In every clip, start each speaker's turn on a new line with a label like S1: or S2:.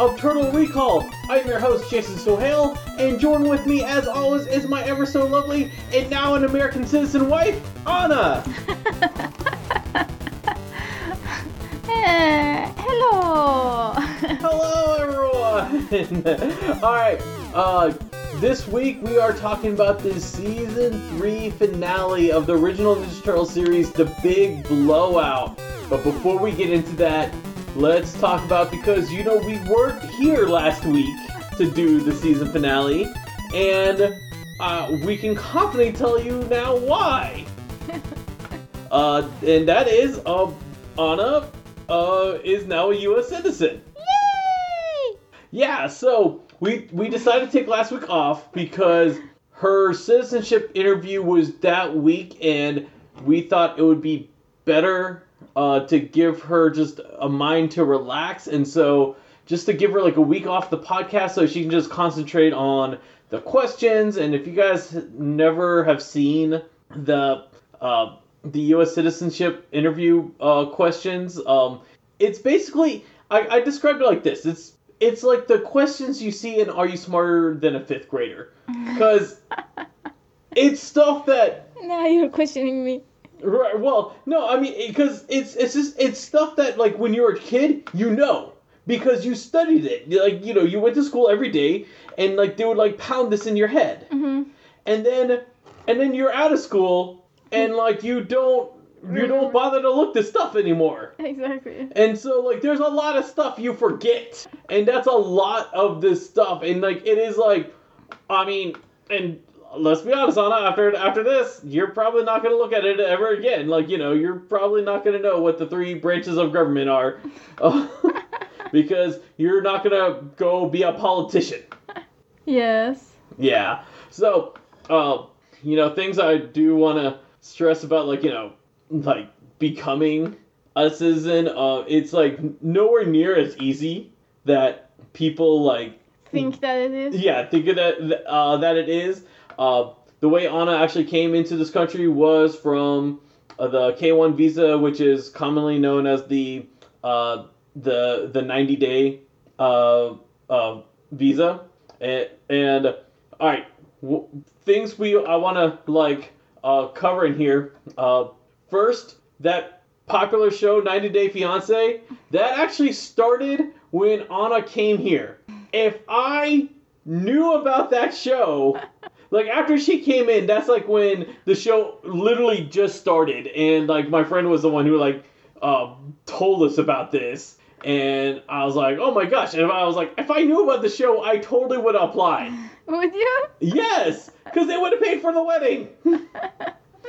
S1: of Turtle Recall. I'm your host, Jason Sohail, and joining with me, as always, is my ever so lovely and now an American citizen wife, Anna.
S2: Uh, hello.
S1: Hello, everyone. All right. Uh, this week we are talking about the season three finale of the original Ninja Turtle series, The Big Blowout. But before we get into that, let's talk about because you know we weren't here last week to do the season finale, and uh, we can confidently tell you now why. uh, and that is, uh, Anna uh, is now a U.S. citizen.
S2: Yay!
S1: Yeah, so we we decided to take last week off because her citizenship interview was that week, and we thought it would be better uh, to give her just a mind to relax, and so just to give her like a week off the podcast so she can just concentrate on the questions. And if you guys never have seen the uh, the U.S. citizenship interview uh, questions, um, it's basically I, I described it like this. It's it's like the questions you see in Are You Smarter Than a Fifth Grader? Because it's stuff that
S2: Now you're questioning me.
S1: Right. Well, no, I mean, because it's it's just it's stuff that like when you're a kid, you know because you studied it. Like you know, you went to school every day, and like they would like pound this in your head,
S2: Mm-hmm.
S1: and then and then you're out of school, and like you don't you don't bother to look this stuff anymore.
S2: Exactly.
S1: And so like there's a lot of stuff you forget. And that's a lot of this stuff. And like it is like I mean and let's be honest, Anna, after after this, you're probably not gonna look at it ever again. Like, you know, you're probably not gonna know what the three branches of government are. because you're not gonna go be a politician.
S2: Yes.
S1: Yeah. So, uh, you know, things I do want to stress about, like, you know, like becoming a citizen, uh, it's like nowhere near as easy that people like,
S2: Think that it is?
S1: yeah, think that, uh, that it is. Uh, the way Anna actually came into this country was from uh, the K1 visa, which is commonly known as the uh, the the 90 day uh, uh, visa. And, and all right, w- things we I want to like uh, cover in here. Uh, first, that popular show 90 Day Fiance that actually started when Anna came here. If I knew about that show, like after she came in, that's like when the show literally just started, and like my friend was the one who like uh, told us about this, and I was like, oh my gosh! And I was like, if I knew about the show, I totally would apply.
S2: Would you?
S1: Yes, because they would have paid for the wedding.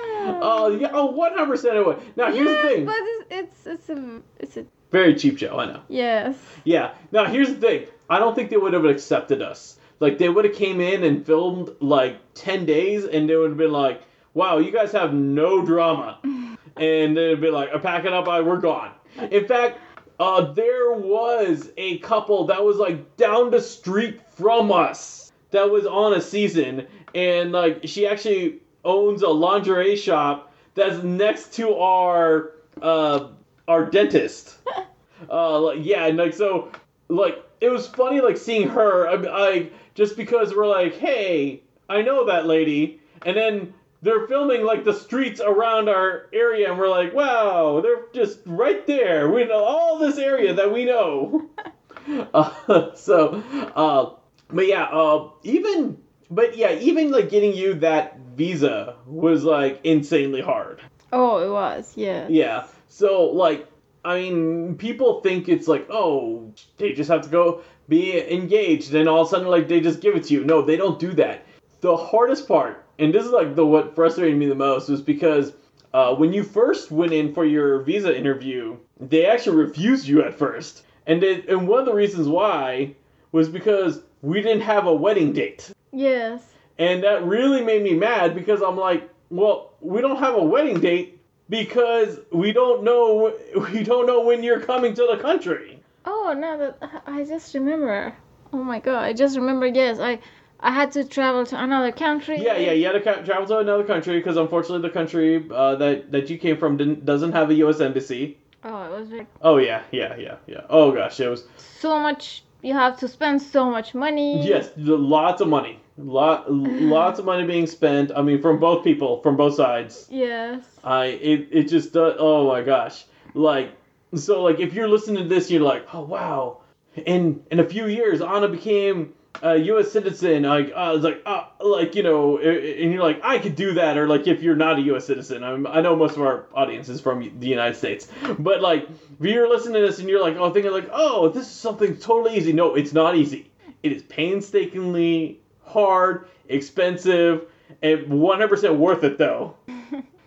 S1: Oh yeah, oh 100 percent it would. Now here's
S2: yes,
S1: the thing,
S2: but it's, it's it's a it's a
S1: very cheap show, I know.
S2: yes.
S1: Yeah. Now here's the thing. I don't think they would have accepted us. Like they would have came in and filmed like ten days, and they would have been like, "Wow, you guys have no drama," and they'd be like, "I pack it up, I we're gone." In fact, uh, there was a couple that was like down the street from us that was on a season, and like she actually owns a lingerie shop that's next to our uh, our dentist. Uh, like, yeah, and like so, like it was funny, like seeing her. I, I just because we're like, hey, I know that lady, and then they're filming like the streets around our area, and we're like, wow, they're just right there. We know all this area that we know. uh, so, uh, but yeah, uh, even, but yeah, even like getting you that visa was like insanely hard.
S2: Oh, it was. Yeah.
S1: Yeah. So like I mean, people think it's like, oh, they just have to go be engaged, and all of a sudden, like, they just give it to you. No, they don't do that. The hardest part, and this is like the what frustrated me the most, was because uh, when you first went in for your visa interview, they actually refused you at first, and they, and one of the reasons why was because we didn't have a wedding date.
S2: Yes.
S1: And that really made me mad because I'm like, well, we don't have a wedding date because we don't know we don't know when you're coming to the country.
S2: Oh, no, that I just remember. Oh my god, I just remember. Yes, I I had to travel to another country.
S1: Yeah, yeah, you had to travel to another country because unfortunately the country uh, that that you came from didn't doesn't have a U.S. embassy.
S2: Oh, it was like
S1: Oh yeah, yeah, yeah, yeah. Oh gosh, it was
S2: so much. You have to spend so much money.
S1: yes, lots of money, lot lots of money being spent. I mean, from both people, from both sides.
S2: Yes.
S1: I it it just does. Oh my gosh, like so like if you're listening to this, you're like, oh wow, in in a few years, Anna became a U.S. citizen. Like I was like, uh, like you know, and you're like, I could do that. Or like if you're not a U.S. citizen, I'm, I know most of our audience is from the United States, but like if you're listening to this and you're like, oh, thinking like, oh, this is something totally easy. No, it's not easy. It is painstakingly hard, expensive, and 100% worth it though.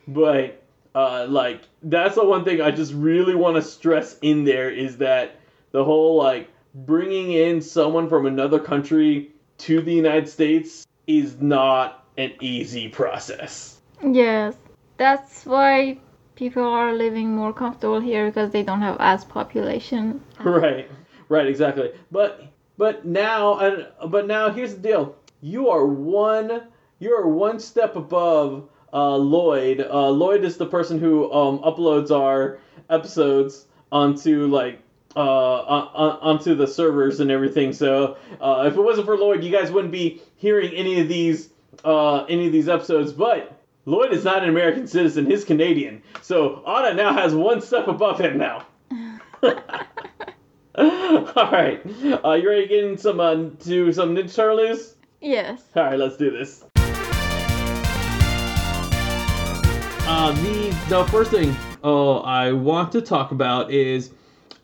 S1: But uh, like that's the one thing I just really want to stress in there is that the whole like bringing in someone from another country to the United States is not an easy process.
S2: Yes. That's why people are living more comfortable here because they don't have as population.
S1: Right. Right, exactly. But but now and but now here's the deal. You are one you are one step above uh, Lloyd. Uh, Lloyd is the person who um, uploads our episodes onto like uh, on, on- onto the servers and everything. So uh, if it wasn't for Lloyd, you guys wouldn't be hearing any of these uh, any of these episodes. But Lloyd is not an American citizen; he's Canadian. So Anna now has one step above him now. All right, uh, you ready to get in some uh, to some Ninja Turtle news?
S2: Yes.
S1: All right, let's do this. Uh, the the first thing uh, I want to talk about is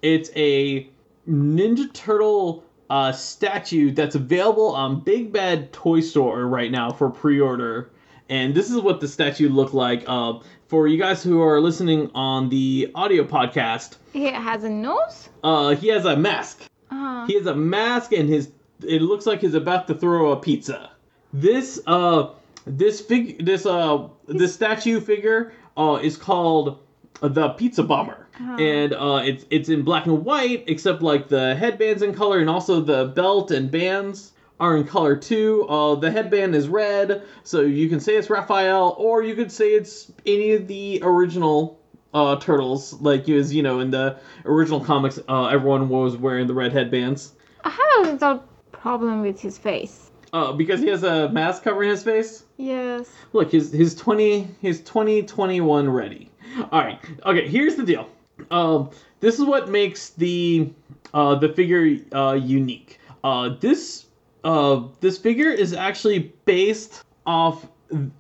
S1: it's a Ninja Turtle uh, statue that's available on Big Bad Toy Store right now for pre-order. And this is what the statue looked like. Uh, for you guys who are listening on the audio podcast,
S2: He has a nose?
S1: uh, he has a mask.
S2: Uh,
S1: He has a mask and his it looks like he's about to throw a pizza. This uh this fig this uh this statue figure uh is called the pizza bomber. And uh it's it's in black and white except like the headbands in color and also the belt and bands are in color too. Uh the headband is red, so you can say it's Raphael or you could say it's any of the original uh, turtles, like you as you know in the original comics, uh, everyone was wearing the red headbands.
S2: I have a little problem with his face.
S1: Uh, because he has a mask covering his face.
S2: Yes.
S1: Look, his his twenty his twenty twenty one ready. All right, okay. Here's the deal. Um, this is what makes the uh, the figure uh, unique. Uh, this uh, this figure is actually based off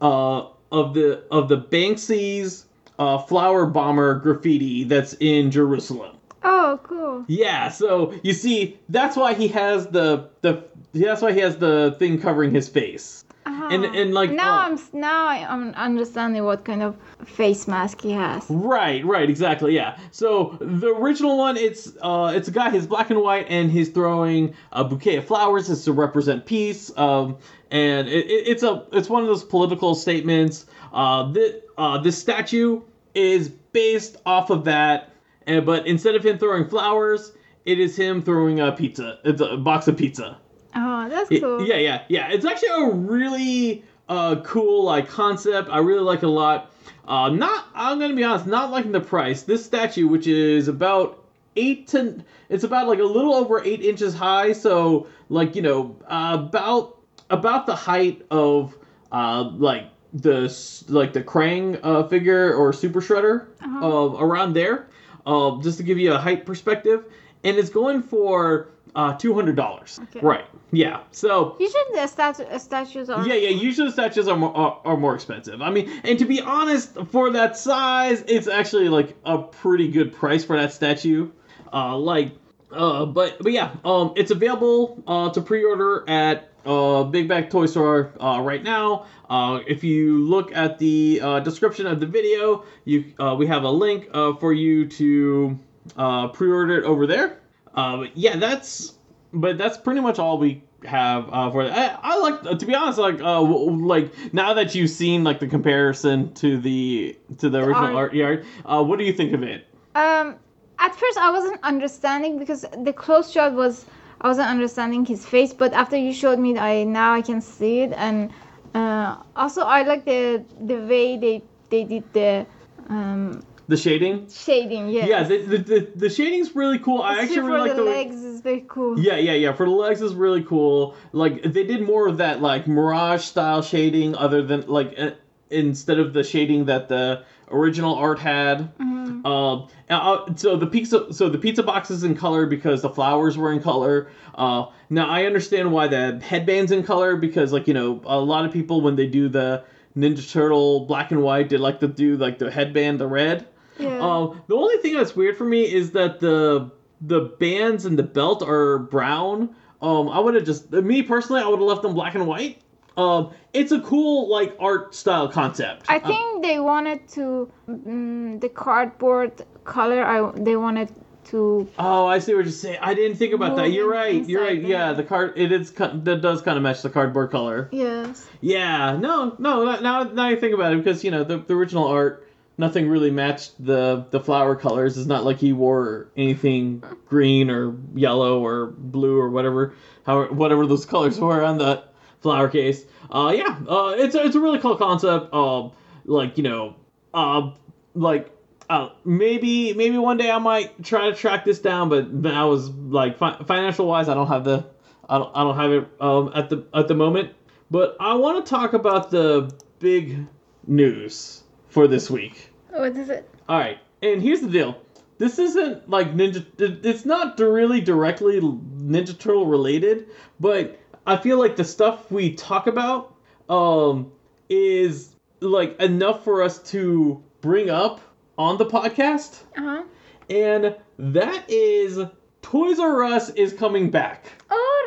S1: uh, of the of the Banksy's uh, flower bomber graffiti that's in Jerusalem.
S2: Oh, cool.
S1: Yeah, so you see, that's why he has the the that's why he has the thing covering his face. And
S2: Ah.
S1: and like
S2: now
S1: uh,
S2: I'm now I'm understanding what kind of face mask he has.
S1: Right, right, exactly, yeah. So the original one, it's uh, it's a guy. He's black and white, and he's throwing a bouquet of flowers. It's to represent peace. Um, and it, it, it's a it's one of those political statements. Uh, the uh, this statue is based off of that, and but instead of him throwing flowers, it is him throwing a pizza. It's a box of pizza.
S2: Oh, that's cool.
S1: Yeah, yeah, yeah. It's actually a really uh, cool like concept. I really like it a lot. Uh, not, I'm gonna be honest, not liking the price. This statue, which is about eight to, it's about like a little over eight inches high. So like you know, uh, about about the height of uh, like the like the Krang uh, figure or Super Shredder,
S2: Uh-huh.
S1: uh, around there. Uh, just to give you a height perspective, and it's going for uh, two hundred dollars.
S2: Okay.
S1: Right. Yeah. So
S2: Usually the statu- uh, statues are.
S1: yeah, yeah. Usually the statues are more, are, are more expensive. I mean, and to be honest, for that size, it's actually like a pretty good price for that statue. Uh, like, uh, but but yeah, um, it's available uh to pre-order at uh Big Bad Toy Store uh right now. Uh, if you look at the uh, description of the video, you uh, we have a link uh for you to uh pre-order it over there. Uh, but yeah, that's but that's pretty much all we have uh, for I, I like to be honest like uh w- like now that you've seen like the comparison to the to the original
S2: art.
S1: art yard uh what do you think of it
S2: Um, at first I wasn't understanding because the close shot was I wasn't understanding his face, but after you showed me, I now I can see it, and uh, also I like the the way they they did the um,
S1: the shading
S2: shading. Yes.
S1: yeah the the, the, the shading's really cool i actually really like
S2: the
S1: the way-
S2: legs is very cool.
S1: Yeah, yeah, yeah. For the legs is really cool. Like they did more of that like mirage style shading, other than like uh, instead of the shading that the original art had.
S2: Mhm.
S1: Um, uh, so the pizza, so the pizza box is in color because the flowers were in color. Uh, now I understand why the headband's in color because like you know a lot of people when they do the Ninja Turtle black and white, they like to do like the headband the red.
S2: Yeah.
S1: Um, the only thing that's weird for me is that the the bands and the belt are brown. Um, I would have just me personally, I would have left them black and white. Um, it's a cool like art style concept.
S2: I
S1: Uh,
S2: think they wanted to mm, the cardboard color. I they wanted to.
S1: oh, I see what you're saying. I didn't think about that. You're right. You're right.
S2: inside
S1: Yeah, the card it is that does kind of match the cardboard color.
S2: Yes.
S1: Yeah, no, no. Now, now you think about it, because you know the, the original art, nothing really matched the the flower colors. It's not like he wore anything green or yellow or blue or whatever, how whatever those colors were on the flower case. Uh, yeah, uh, it's a, it's a really cool concept. Um, like you know, uh, like. Uh, maybe maybe one day I might try to track this down, but I was like fi- financial wise, I don't have the I don't I don't have it um, at the at the moment. But I want to talk about the big news for this week.
S2: What is it?
S1: All right, and here's the deal. This isn't like Ninja. It's not really directly Ninja Turtle related, but I feel like the stuff we talk about um, is like enough for us to bring up on the podcast,
S2: Uh huh.
S1: and that is Toys R Us is coming back.
S2: Oh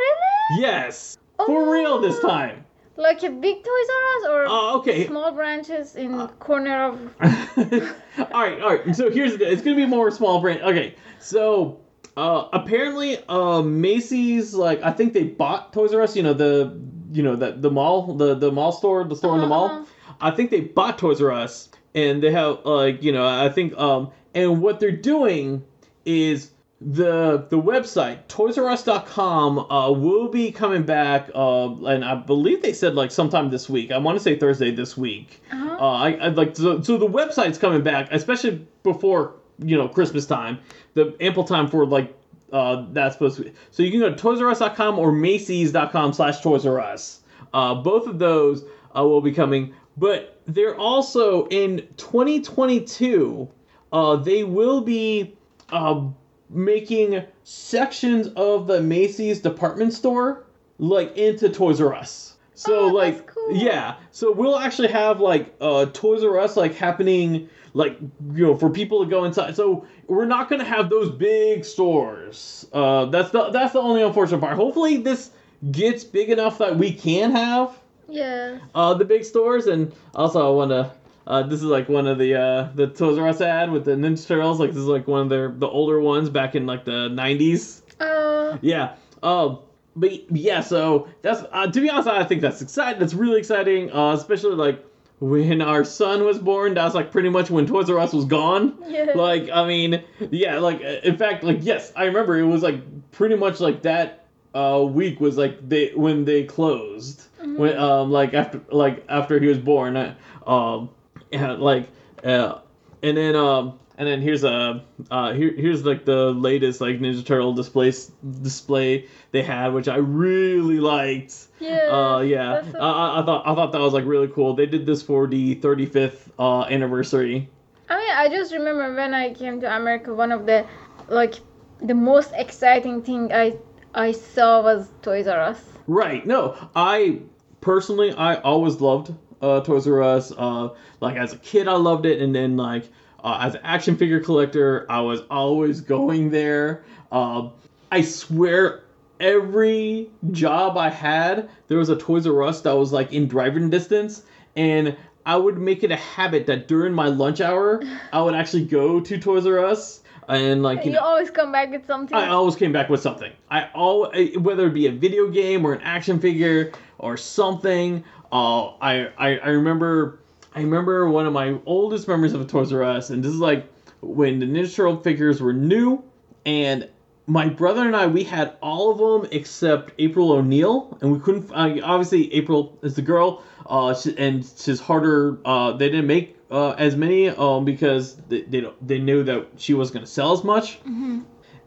S2: really?
S1: Yes, Oh. for real this
S2: Oh.
S1: time.
S2: Like a big Toys R Us or
S1: Uh, okay.
S2: small branches in corner of.
S1: all right, all right. So here's the, it's gonna be more small brand. Okay, so uh, apparently, uh, Macy's like I think they bought Toys R Us. You know the you know the the mall the the mall store the store in the mall.
S2: Uh-huh.
S1: I think they bought Toys R Us, and they have like you know I think um and what they're doing is the the website toysrus.com uh, will be coming back uh, and i believe they said like sometime this week. I want to say thursday this week.
S2: Uh-huh.
S1: uh, I, I like so, so the website's coming back especially before you know christmas time. The ample time for like uh, that's supposed to be. So you can go to toysrus.com or macy's.com slash toys r us uh, both of those uh, will be coming. But they're also in 2022 uh, they will be uh, making sections of the Macy's department store like into Toys R Us. So
S2: Oh,
S1: like
S2: cool.
S1: yeah, so we'll actually have like uh Toys R Us like happening like you know for people to go inside. So we're not gonna have those big stores. Uh, that's the that's the only unfortunate part. Hopefully this gets big enough that we can have
S2: yeah
S1: uh, the big stores, and also I want to. Uh, this is like one of the uh, the Toys R Us ad with the Ninja Turtles. Like this is like one of their the older ones back in like the '90s.
S2: Uh,
S1: Yeah. Um. But yeah. So that's uh, to be honest, I think that's exciting. That's really exciting. Uh, especially like when our son was born. That's like pretty much when Toys R Us was gone.
S2: yeah.
S1: Like I mean, yeah. Like uh, in fact, like yes, I remember it was like pretty much like that uh, week was like they when they closed when um like after like after he was born uh, um yeah, like uh and then um and then here's a uh here here's like the latest like Ninja Turtle display display they had which I really liked
S2: yeah.
S1: uh yeah
S2: so-
S1: I, I I thought I thought that was like really cool they did this for the 35th uh anniversary
S2: I mean, I just remember when I came to America, one of the like the most exciting thing I I saw was Toys R Us.
S1: Right. No, I personally I always loved uh, Toys R Us. Uh, like as a kid, I loved it, and then like uh, as an action figure collector, I was always going there. Um, I swear, every job I had, there was a Toys R Us that was like in driving distance, and I would make it a habit that during my lunch hour, I would actually go to Toys R Us. and like you,
S2: You
S1: know,
S2: always come back with something.
S1: I always came back with something. I all whether it be a video game or an action figure or something. Uh, I, I I remember I remember one of my oldest memories of a Toys R Us, and this is like when the Ninja Turtle figures were new, and my brother and I we had all of them except April O'Neil, and we couldn't. Uh, obviously, April is the girl, uh, she, and she's harder. Uh, they didn't make uh, as many um, because they they, don't, they knew that she wasn't gonna sell as much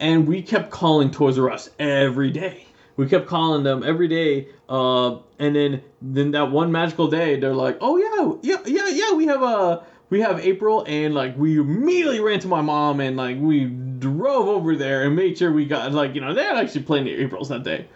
S1: and we kept calling Toys R Us every day. We kept calling them every day, uh, and then then that one magical day, they're like, "Oh yeah, yeah, yeah, yeah, we have a we have April," and like we immediately ran to my mom and like we drove over there and made sure we got like you know they had actually plenty of Aprils that day.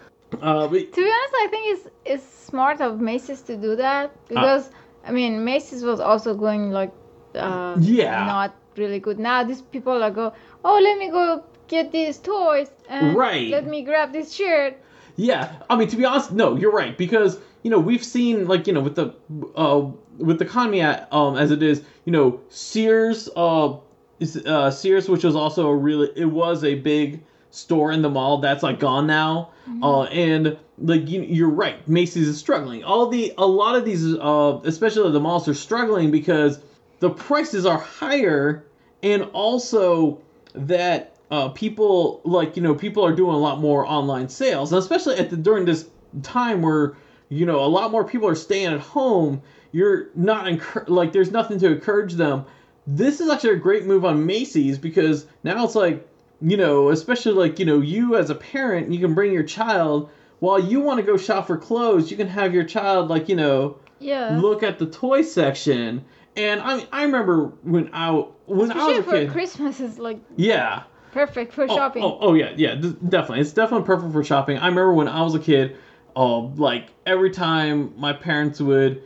S1: Uh, but,
S2: To be honest, I think it's it's smart of Macy's to do that because I mean Macy's was also going like uh,
S1: Yeah.
S2: not really good. Now these people are go, oh let me go get these toys and
S1: Right.
S2: let me grab this shirt.
S1: Yeah, I mean to be honest, no, you're right because you know we've seen like you know with the uh with the economy at, um as it is, you know Sears uh is uh Sears which was also a really it was a big store in the mall that's like gone now. Uh and like you, you're right, Macy's is struggling. All the a lot of these uh especially the malls are struggling because the prices are higher and also that uh, people like you know people are doing a lot more online sales and especially at the during this time where you know a lot more people are staying at home you're not encour- like there's nothing to encourage them. This is actually a great move on macy's because now it's like you know especially like you know you as a parent you can bring your child while you want to go shop for clothes you can have your child like you know
S2: Yeah.
S1: look at the toy section. And i i remember when i when i was
S2: Especially
S1: a
S2: for
S1: kid
S2: Christmas is like
S1: yeah
S2: perfect for
S1: Oh,
S2: shopping.
S1: Oh, oh yeah, yeah, definitely. It's definitely perfect for shopping. I remember when I was a kid, uh, like every time my parents would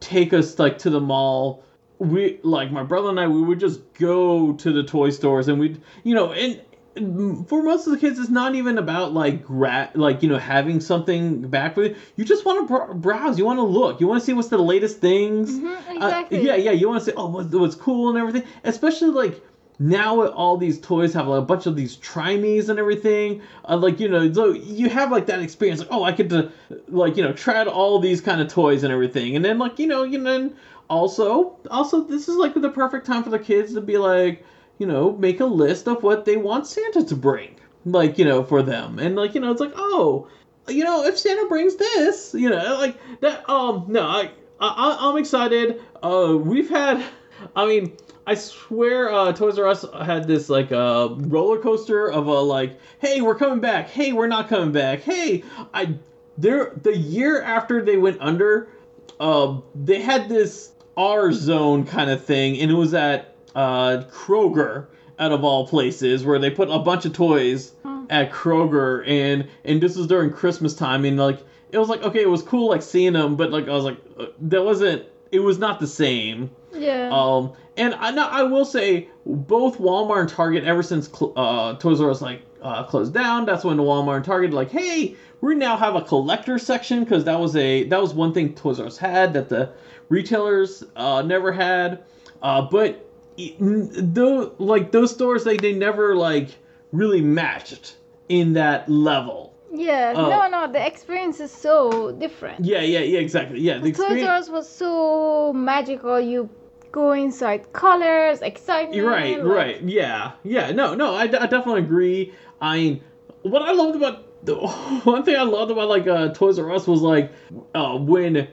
S1: take us like to the mall, we like my brother and I, we would just go to the toy stores and we'd, you know, and and for most of the kids, it's not even about like gra- like you know having something back with it. You just want to br- browse. You want to look. You want to see what's the latest things.
S2: Mhm,
S1: Uh,
S2: exactly.
S1: yeah, yeah. You want to say, oh, what, what's cool and everything. Especially like now, all these toys have like, a bunch of these trimies and everything. Uh, like you know, so you have like that experience. Like, oh, I get to like you know try out all these kind of toys and everything. And then like you know, you know, also also this is like the perfect time for the kids to be like you know make a list of what they want Santa to bring. Like you know for them and like you know it's like oh you know, if Santa brings this, you know, like that. Um, no, I, I, I'm excited. Uh, we've had, I mean, I swear, uh, Toys R Us had this like uh, roller coaster of a like, hey, we're coming back. Hey, we're not coming back. Hey, I, there, the year after they went under, uh, they had this R zone kind of thing, and it was at uh, Kroger out of all places where they put a bunch of toys at Kroger and and this was during Christmas time and like it was like okay it was cool like seeing them but like I was like uh, that wasn't it was not the same
S2: Yeah.
S1: um and I now I will say both Walmart and Target ever since uh Toys R Us like uh, closed down that's when the Walmart and Target like hey we now have a collector section because that was a that was one thing Toys R Us had that the retailers uh never had uh but though like those stores like they never like really matched in that level
S2: yeah.
S1: uh,
S2: no, no. The experience is so different.
S1: yeah yeah yeah exactly yeah the
S2: Toys R Us was so magical. You go inside colors, excitement.
S1: Right,
S2: like-
S1: right. Yeah, yeah. No, no. I, I definitely agree. I mean, what I loved about the one thing I loved about like uh, Toys R Us was like uh, when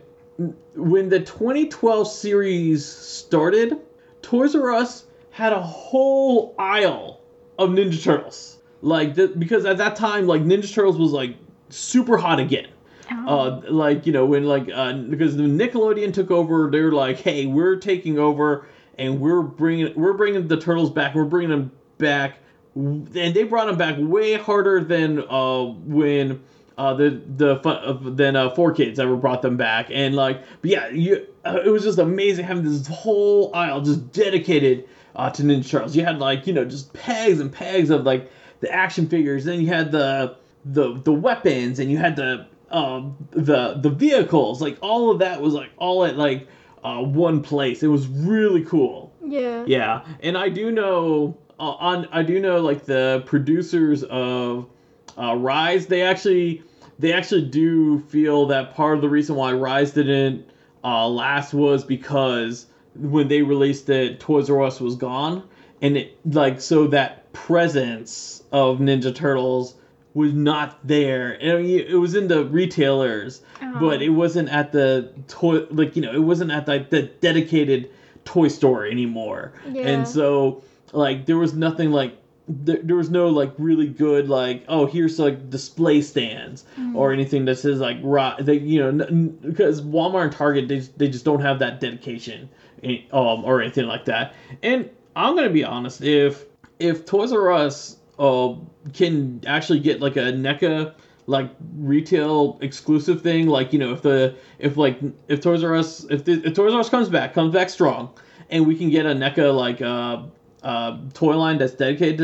S1: when the 2012 series started, Toys R Us had a whole aisle of Ninja Turtles. Like the, because at that time, like Ninja Turtles was like super hot again. Uh, like you know when like uh, because when Nickelodeon took over, they're like, hey, we're taking over and we're bringing we're bringing the turtles back. We're bringing them back, and they brought them back way harder than uh, when. Uh, the the fun, uh, then uh, 4Kids ever brought them back and like but yeah you uh, it was just amazing having this whole aisle just dedicated uh, to Ninja Turtles. You had like you know just pegs and pegs of like the action figures. Then you had the the the weapons and you had the um the the vehicles. Like all of that was like all at like uh, one place. It was really cool.
S2: yeah.
S1: Yeah, and I do know on I do know like the producers of uh, Rise, they actually they actually do feel that part of the reason why Rise didn't uh, last was because when they released it, Toys R Us was gone, and it like so that presence of Ninja Turtles was not there. And I mean, it was in the retailers,
S2: Uh-huh.
S1: but it wasn't at the toy like you know it wasn't at like the dedicated toy store anymore.
S2: Yeah.
S1: And so like there was nothing like there, there was no like really good like oh here's like display stands or anything that says like right they you know n- because Walmart and Target they, they just don't have that dedication eh, um or anything like that and I'm gonna be honest if if Toys R Us uh can actually get like a NECA like retail exclusive thing like you know if the if like if Toys R Us if, the, if Toys R Us comes back comes back strong and we can get a NECA like uh uh, toy line that's dedicated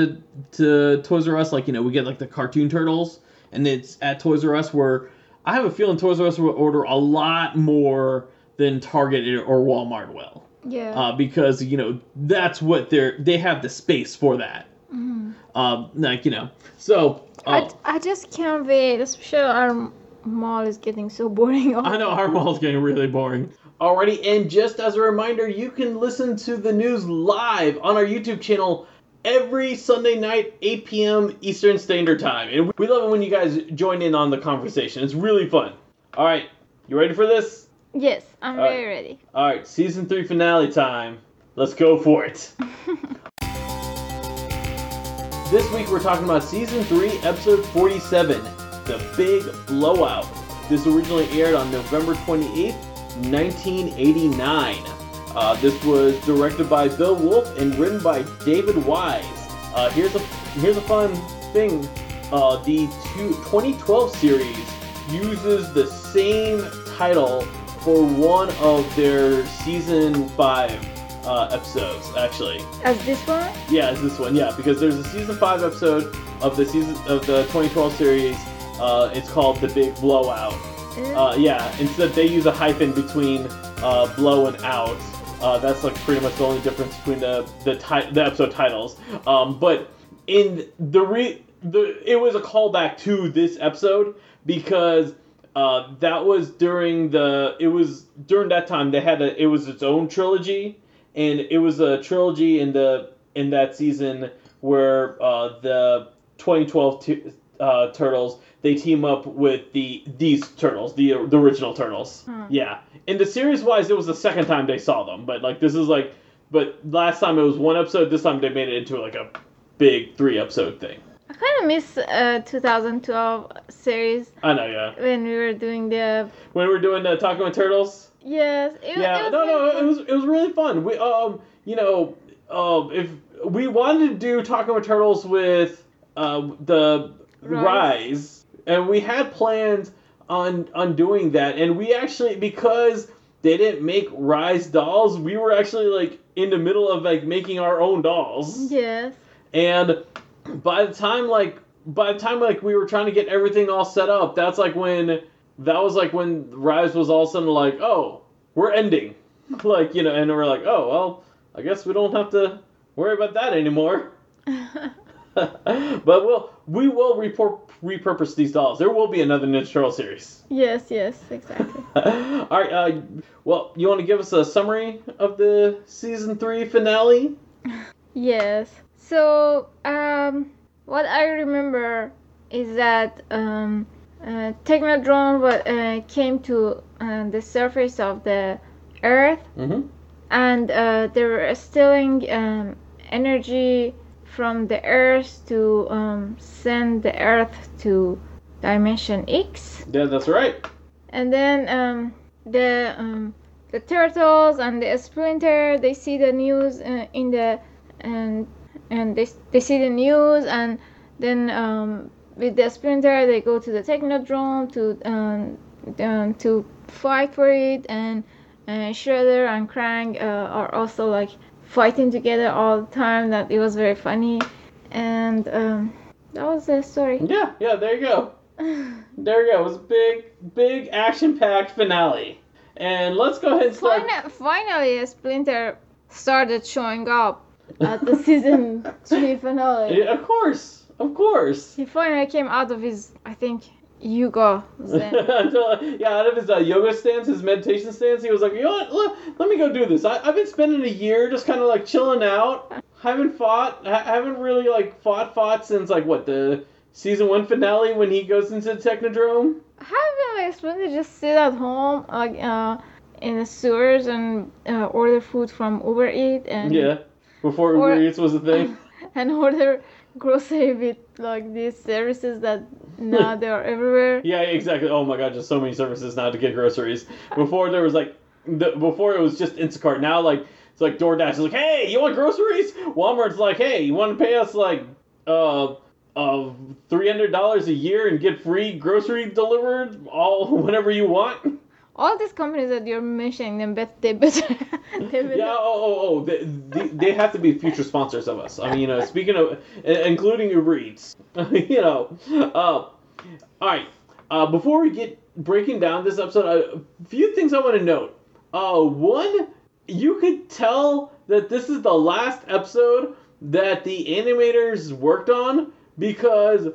S1: to, to Toys R Us. Like, you know, we get like the cartoon turtles, and it's at Toys R Us where I have a feeling Toys R Us will order a lot more than Target or Walmart will.
S2: Yeah.
S1: Uh, because, you know, that's what they're, they have the space for that.
S2: Mhm.
S1: Um, like, you know, so. Uh,
S2: I, I just can't wait. Especially our mall is getting so boring.
S1: I know our mall's getting really boring. Alrighty, and just as a reminder, you can listen to the news live on our YouTube channel every Sunday night, 8 p.m. Eastern Standard Time. And we love it when you guys join in on the conversation. It's really fun. Alright, you ready for this?
S2: Yes, I'm
S1: All
S2: very ready.
S1: Alright, season 3 finale time. Let's go for it. This week we're talking about season 3, episode 47, The Big Blowout. This originally aired on November 28th, 1989. Uh, this was directed by Bill Wolf and written by David Wise. Uh, here's a here's a fun thing. Uh, the two, 2012 series uses the same title for one of their season five uh, episodes. Actually,
S2: As this one?
S1: yeah, as this one. Yeah, because there's a season five episode of the season of the 2012 series. Uh, it's called The Big Blowout. Uh, yeah, instead they use a hyphen between uh, blow and out. Uh, that's like pretty much the only difference between the the, ti- the episode titles. Um, but in the re the it was a callback to this episode because uh, that was during the it was during that time they had a it was its own trilogy and it was a trilogy in the in that season where uh, the 2012 t- uh, turtles they team up with the these turtles the the original turtles
S2: Hmm.
S1: yeah and the series wise it was the second time they saw them but like this is like but last time it was one episode this time they made it into like a big three episode thing
S2: I kind of miss uh, 2012 series
S1: i know yeah
S2: when we were doing the.
S1: when we were doing the talking with turtles
S2: Yes. It,
S1: yeah
S2: it was
S1: no no
S2: really
S1: it was it was really fun we um you know um if we wanted to do talking with turtles with uh the
S2: Rise.
S1: rise and we had plans on on doing that and we actually because they didn't make rise dolls we were actually like in the middle of like making our own dolls
S2: Yes.
S1: and by the time like by the time like we were trying to get everything all set up that's like when that was like when rise was all of a sudden like oh we're ending like you know and we're like oh well i guess we don't have to worry about that anymore but we'll we will repor- repurpose these dolls there will be another ninja turtle series
S2: yes. Yes. Exactly.
S1: all right uh, well you want to give us a summary of the season three finale
S2: Yes. So, um, what I remember is that um, uh, Technodrome uh, came to uh, the surface of the Earth,
S1: mm-hmm.
S2: and uh, they were stealing um, energy from the Earth to um, send the Earth to Dimension X.
S1: yeah that's right
S2: And then um, the um, the turtles and the splinter they see the news uh, in the and and they, they see the news and then um, with the splinter they go to the technodrome to um, um, to fight for it and uh, Shredder and Krang uh, are also like fighting together all the time that it was very funny and um, that was the story
S1: yeah yeah there you go There you go. It was a big, big action-packed finale. And let's go ahead and start.
S2: Finally, finally, Splinter started showing up at the season three finale.
S1: Yeah, of course, of course.
S2: He finally came out of his, I think, yoga
S1: yeah, out of his uh, yoga stance, his meditation stance, he was like, you know what? Let, let me go do this. I, I've been spending a year just kind of like chilling out. Haven't fought. Ha- haven't really like fought fought since like what the season one finale when he goes into the Technodrome.
S2: Have you like supposed to just sit at home, like uh, in the sewers and uh, order food from Uber Eat and
S1: Yeah, before
S2: Or-
S1: Uber Eats was a thing.
S2: and order grocery with like these services that now they are everywhere.
S1: Yeah, exactly. Oh my god, just so many services now to get groceries. Before there was like, the, before it was just Instacart. Now like it's like DoorDash is like, hey, you want groceries? Walmart's like, hey, you want to pay us like uh uh three hundred dollars a year and get free grocery delivered all whenever you want.
S2: All these companies that you're mentioning, them bet they better. they better.
S1: Yeah, oh, oh, oh, they, they, they have to be future sponsors of us. I mean, you know, speaking of, including Uber Eats, you know. Uh, all right, uh, before we get breaking down this episode, a few things I want to note. Uh, one, you could tell that this is the last episode that the animators worked on because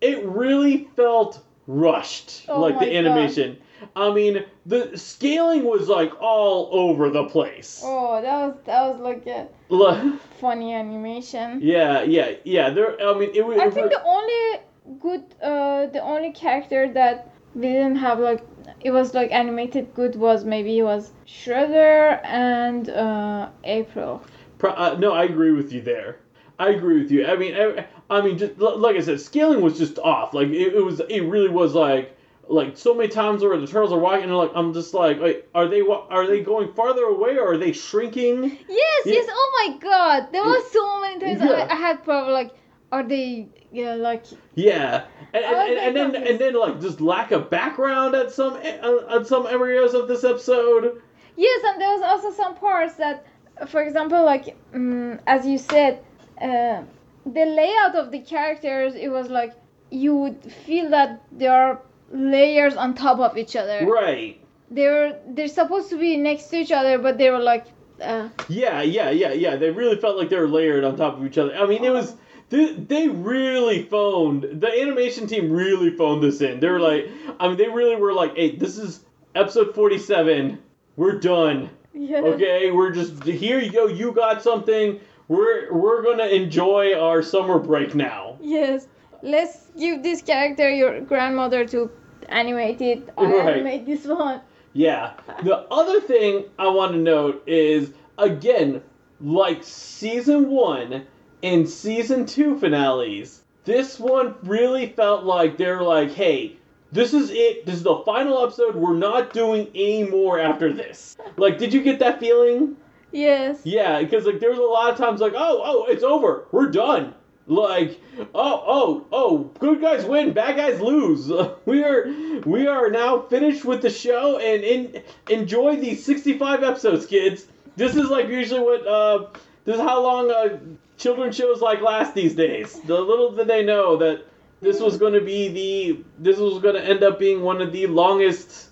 S1: it really felt rushed,
S2: Oh
S1: like the
S2: God.
S1: I mean, the scaling was like all over the place.
S2: Oh, that was that was like a funny animation.
S1: Yeah, yeah, yeah. There. I mean, it was.
S2: I think the only good, uh, the only character that we didn't have like it was like animated good was maybe it was Shredder and uh, April.
S1: Pro- uh, no, I agree with you there. I agree with you. I mean, I, I mean, just like I said, scaling was just off. Like it, it was. It really was like like so many times where the turtles are walking, and like I'm just like, wait, are they are they going farther away or are they shrinking?
S2: Yes,
S1: Yeah.
S2: yes. Oh my God, there was so many times
S1: Yeah.
S2: I, I had problem like, are they yeah like
S1: Yeah, and,
S2: I was
S1: and, and, then and then like just lack of background at some uh, at some areas of this episode.
S2: Yes, and there was also some parts that, for example, like um, as you said, uh, the layout of the characters, it was like you would feel that there are layers on top of each other.
S1: Right.
S2: They're they're supposed to be next to each other, but they were like, uh,
S1: Yeah, yeah, yeah, yeah. They really felt like they were layered on top of each other. I mean, it was they, they really phoned the animation team really phoned this in. They were like, I mean, they really were like, hey, this is episode forty-seven. We're done.
S2: yeah.
S1: Okay, we're just here. You go. You got something. We're we're gonna enjoy our summer break now.
S2: Yes. Let's give this character your grandmother to animate it. I
S1: Right.
S2: animate this one.
S1: Yeah. The other thing I want to note is again, like season one and season two finales, this one really felt like they're like, hey, this is it. This is the final episode. We're not doing any more after this. Like, did you get that feeling?
S2: Yes.
S1: Yeah, because like there was a lot of times like, oh, oh, it's over. We're done. Like, oh, oh, oh, good guys win, bad guys lose. we are we are now finished with the show and in, enjoy these 65 episodes, kids. This is like usually what uh this is how long uh children's shows like last these days. The little did they know that this was going to be the this was going to end up being one of the longest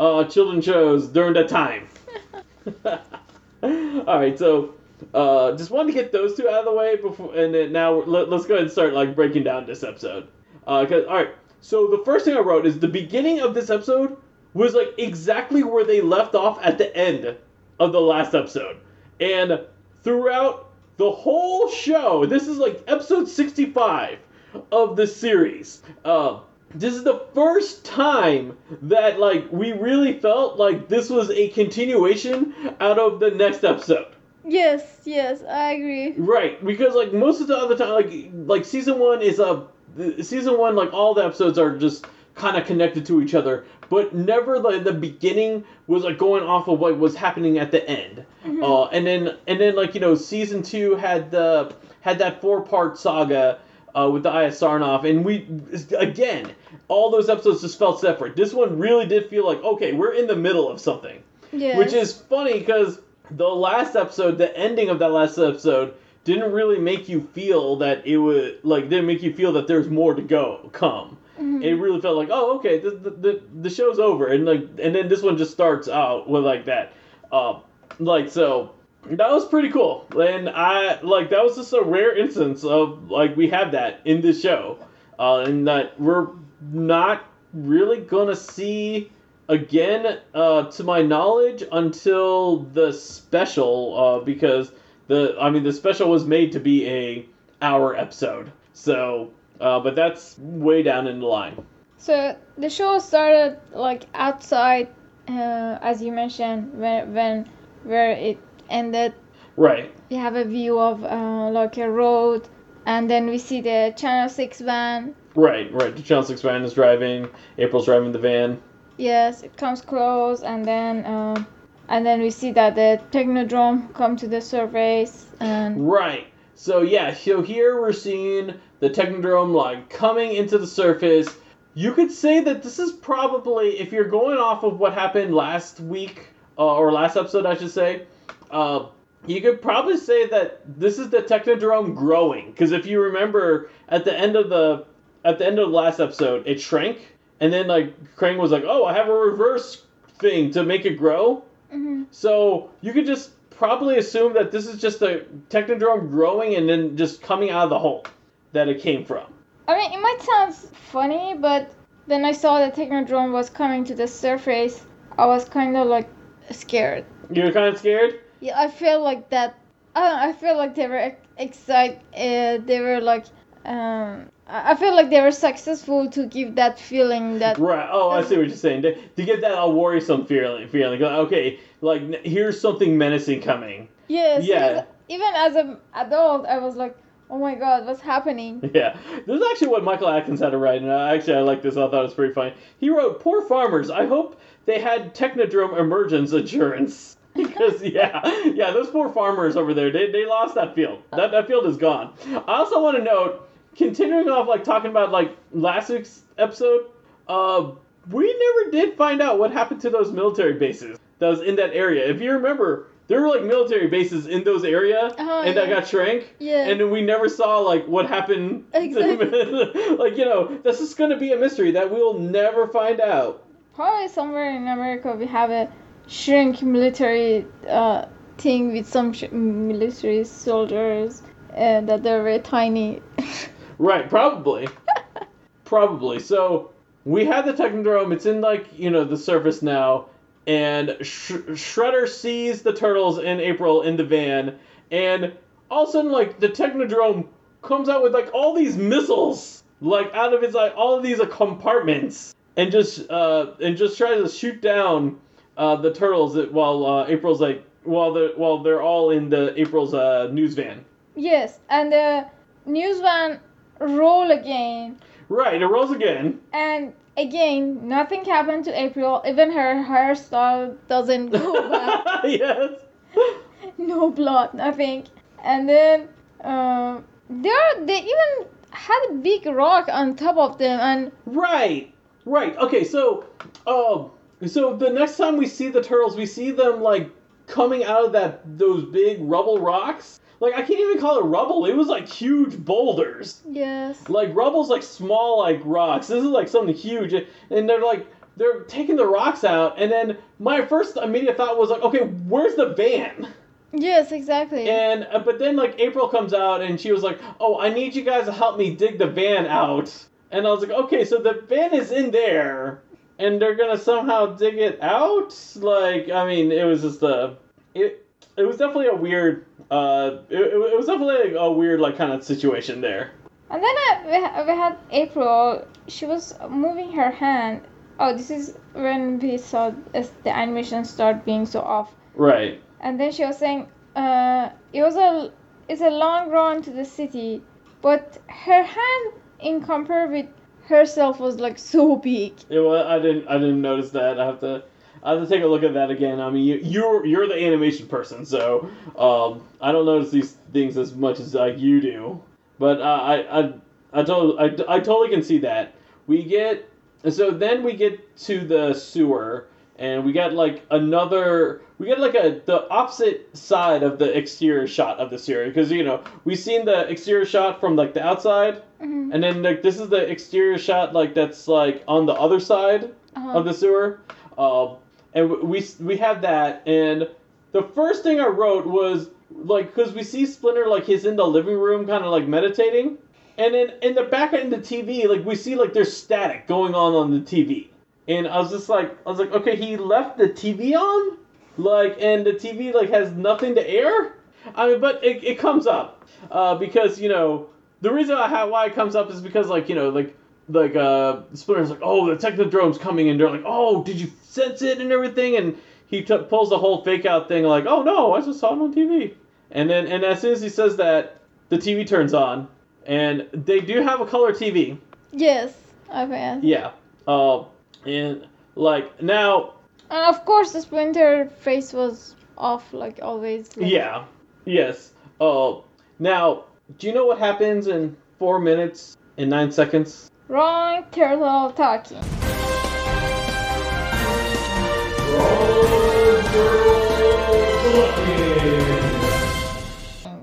S1: uh children's shows during that time. All right, so uh, just wanted to get those two out of the way before, and then now let, us go ahead and start like breaking down this episode. Uh, 'cause- all right, so the first thing I wrote is the beginning of this episode was like exactly where they left off at the end of the last episode, and throughout the whole show, this is like episode sixty-five of the series. Uh, this is the first time that like we really felt like this was a continuation out of the next episode.
S2: Yes. Yes. I agree.
S1: Right, because like most of the other time, like like season one is a season one, like all the episodes are just kind of connected to each other, but never like the beginning was like going off of what was happening at the end. Uh, and then and then like you know season two had the had that four part saga. Uh, with the Eye of Sarnoth, and we again, all those episodes just felt separate. This one really did feel like okay, we're in the middle of something.
S2: Yes.
S1: Which is funny because the last episode, the ending of that last episode, didn't really make you feel that it would like didn't make you feel that there's more to go come. It really felt like oh okay the, the the the show's over and like and then this one just starts out with like that, uh, like so that was pretty cool, and I like that was just a rare instance of like we have that in this show, uh, and that we're not really gonna see again, uh, to my knowledge, until the special, uh, because the I mean the special was made to be a hour episode, so uh, but that's way down in the line.
S2: So the show started like outside, uh, as you mentioned, when when where it ended.
S1: Right.
S2: We have a view of uh, like a road, and then we see the Channel Six van.
S1: Right, right. The Channel Six van is driving. April's driving the van.
S2: Yes, it comes close, and then uh, and then we see that the Technodrome come to the surface, and
S1: Right. So yeah, so here we're seeing the Technodrome like coming into the surface. You could say that this is probably, if you're going off of what happened last week uh, or last episode, I should say, uh, you could probably say that this is the Technodrome growing. Because if you remember, at the end of the at the end of the last episode, it shrank, and then like Krang was like, "Oh, I have a reverse thing to make it grow."
S2: Mhm.
S1: So you could just probably assume that this is just a Technodrome growing and then just coming out of the hole that it came from.
S2: I mean, it might sound funny, but then I saw the Technodrome was coming to the surface. I was kind of like scared.
S1: You were kind of scared?
S2: Yeah, I feel like that. I don't know, I feel like they were excited. Uh, they were like, um, I feel like they were successful to give that feeling that.
S1: Right. Oh, I see what you're saying. To, to get that a worrisome feeling, feeling. like, Okay, like here's something menacing coming.
S2: Yes.
S1: Yeah.
S2: Even as an adult, I was like, oh my god, what's happening?
S1: Yeah, this is actually what Michael Atkins had to write, and I, actually I like this. I thought it was pretty funny. He wrote, "Poor farmers. I hope they had Technodrome emergence insurance." because yeah, yeah, those poor farmers over there, they, they lost that field. That that field is gone. I also want to note, continuing off like talking about like last week's episode, uh, we never did find out what happened to those military bases that was in that area. If you remember. There were like military bases in those area,
S2: Oh,
S1: and that got shrank
S2: Yeah.
S1: and then we never saw like what happened.
S2: Exactly.
S1: like you know, this is to be a mystery that we'll never find out.
S2: Probably somewhere in America we have a shrink military uh, thing with some sh- military soldiers and that they're very tiny.
S1: Right, probably, probably. So we had the Technodrome. It's in like you know the surface now, and Sh- Shredder sees the turtles in April in the van, and all of a sudden like the Technodrome comes out with like all these missiles, like out of its like all of these uh, compartments, and just uh and just tries to shoot down uh the turtles that, while uh, April's like while the while they're all in the April's uh news van.
S2: yes, and the news van roll again,
S1: Right, it rolls again.
S2: and again nothing happened to April. Even her hairstyle doesn't go back.
S1: yes.
S2: no blood, nothing. And then uh, there they even had a big rock on top of them, and
S1: Right. Right. Okay, so um so the next time we see the turtles, we see them like coming out of that those big rubble rocks. Like I can't even call it rubble. It was like huge boulders.
S2: yes,
S1: Like rubble's like small like rocks. This is like something huge and they're like they're taking the rocks out and then my first immediate thought was like, okay, where's the van?
S2: yes, exactly.
S1: And uh, but then like April comes out and she was like, "Oh, I need you guys to help me dig the van out." And I was like, "Okay, so the van is in there, and they're gonna somehow dig it out." Like, I mean, it was just a, it it was definitely a weird, uh, it, it was definitely a weird like kind of situation there.
S2: And then uh, we, we had April. She was moving her hand. Oh, this is when we saw the animation start being so off.
S1: Right.
S2: And then she was saying, uh, it was a it's a long run to the city, but her hand in compare with herself was like so big.
S1: It was, I didn't I didn't notice that. I have to I have to take a look at that again. I mean, you, you're you're the animation person, so um, I don't notice these things as much as like you do. But uh, I I I, totally, I I totally can see that. We get so then we get to the sewer and we got like another we get like a the opposite side of the exterior shot of the sewer because you know we've seen the exterior shot from like the outside
S2: Mhm.
S1: and then like this is the exterior shot like that's like on the other side
S2: Uh-huh.
S1: of the sewer. Um, and we we have that, and the first thing I wrote was like because we see Splinter like he's in the living room, kind of like meditating, and then in the back end of the TV, like we see like there's static going on on the TV, and I was just like, I was like, okay, he left the TV on, like, and the TV like has nothing to air. I mean, but it, it comes up uh, because you know the reason I have why it comes up is because like you know like like uh Splinter's like oh the technodrome's coming and they're like oh did you sense it and everything and he t- pulls the whole fake out thing like oh no I just saw it on TV and then and as soon as he says that the TV turns on and they do have a color TV
S2: Yes, I've had.
S1: yeah. Uh and like now
S2: And of course, the Splinter face was off like always. like-
S1: yeah. Yes. Uh now do you know what happens in four minutes and nine seconds?
S2: Wrong turtle talking.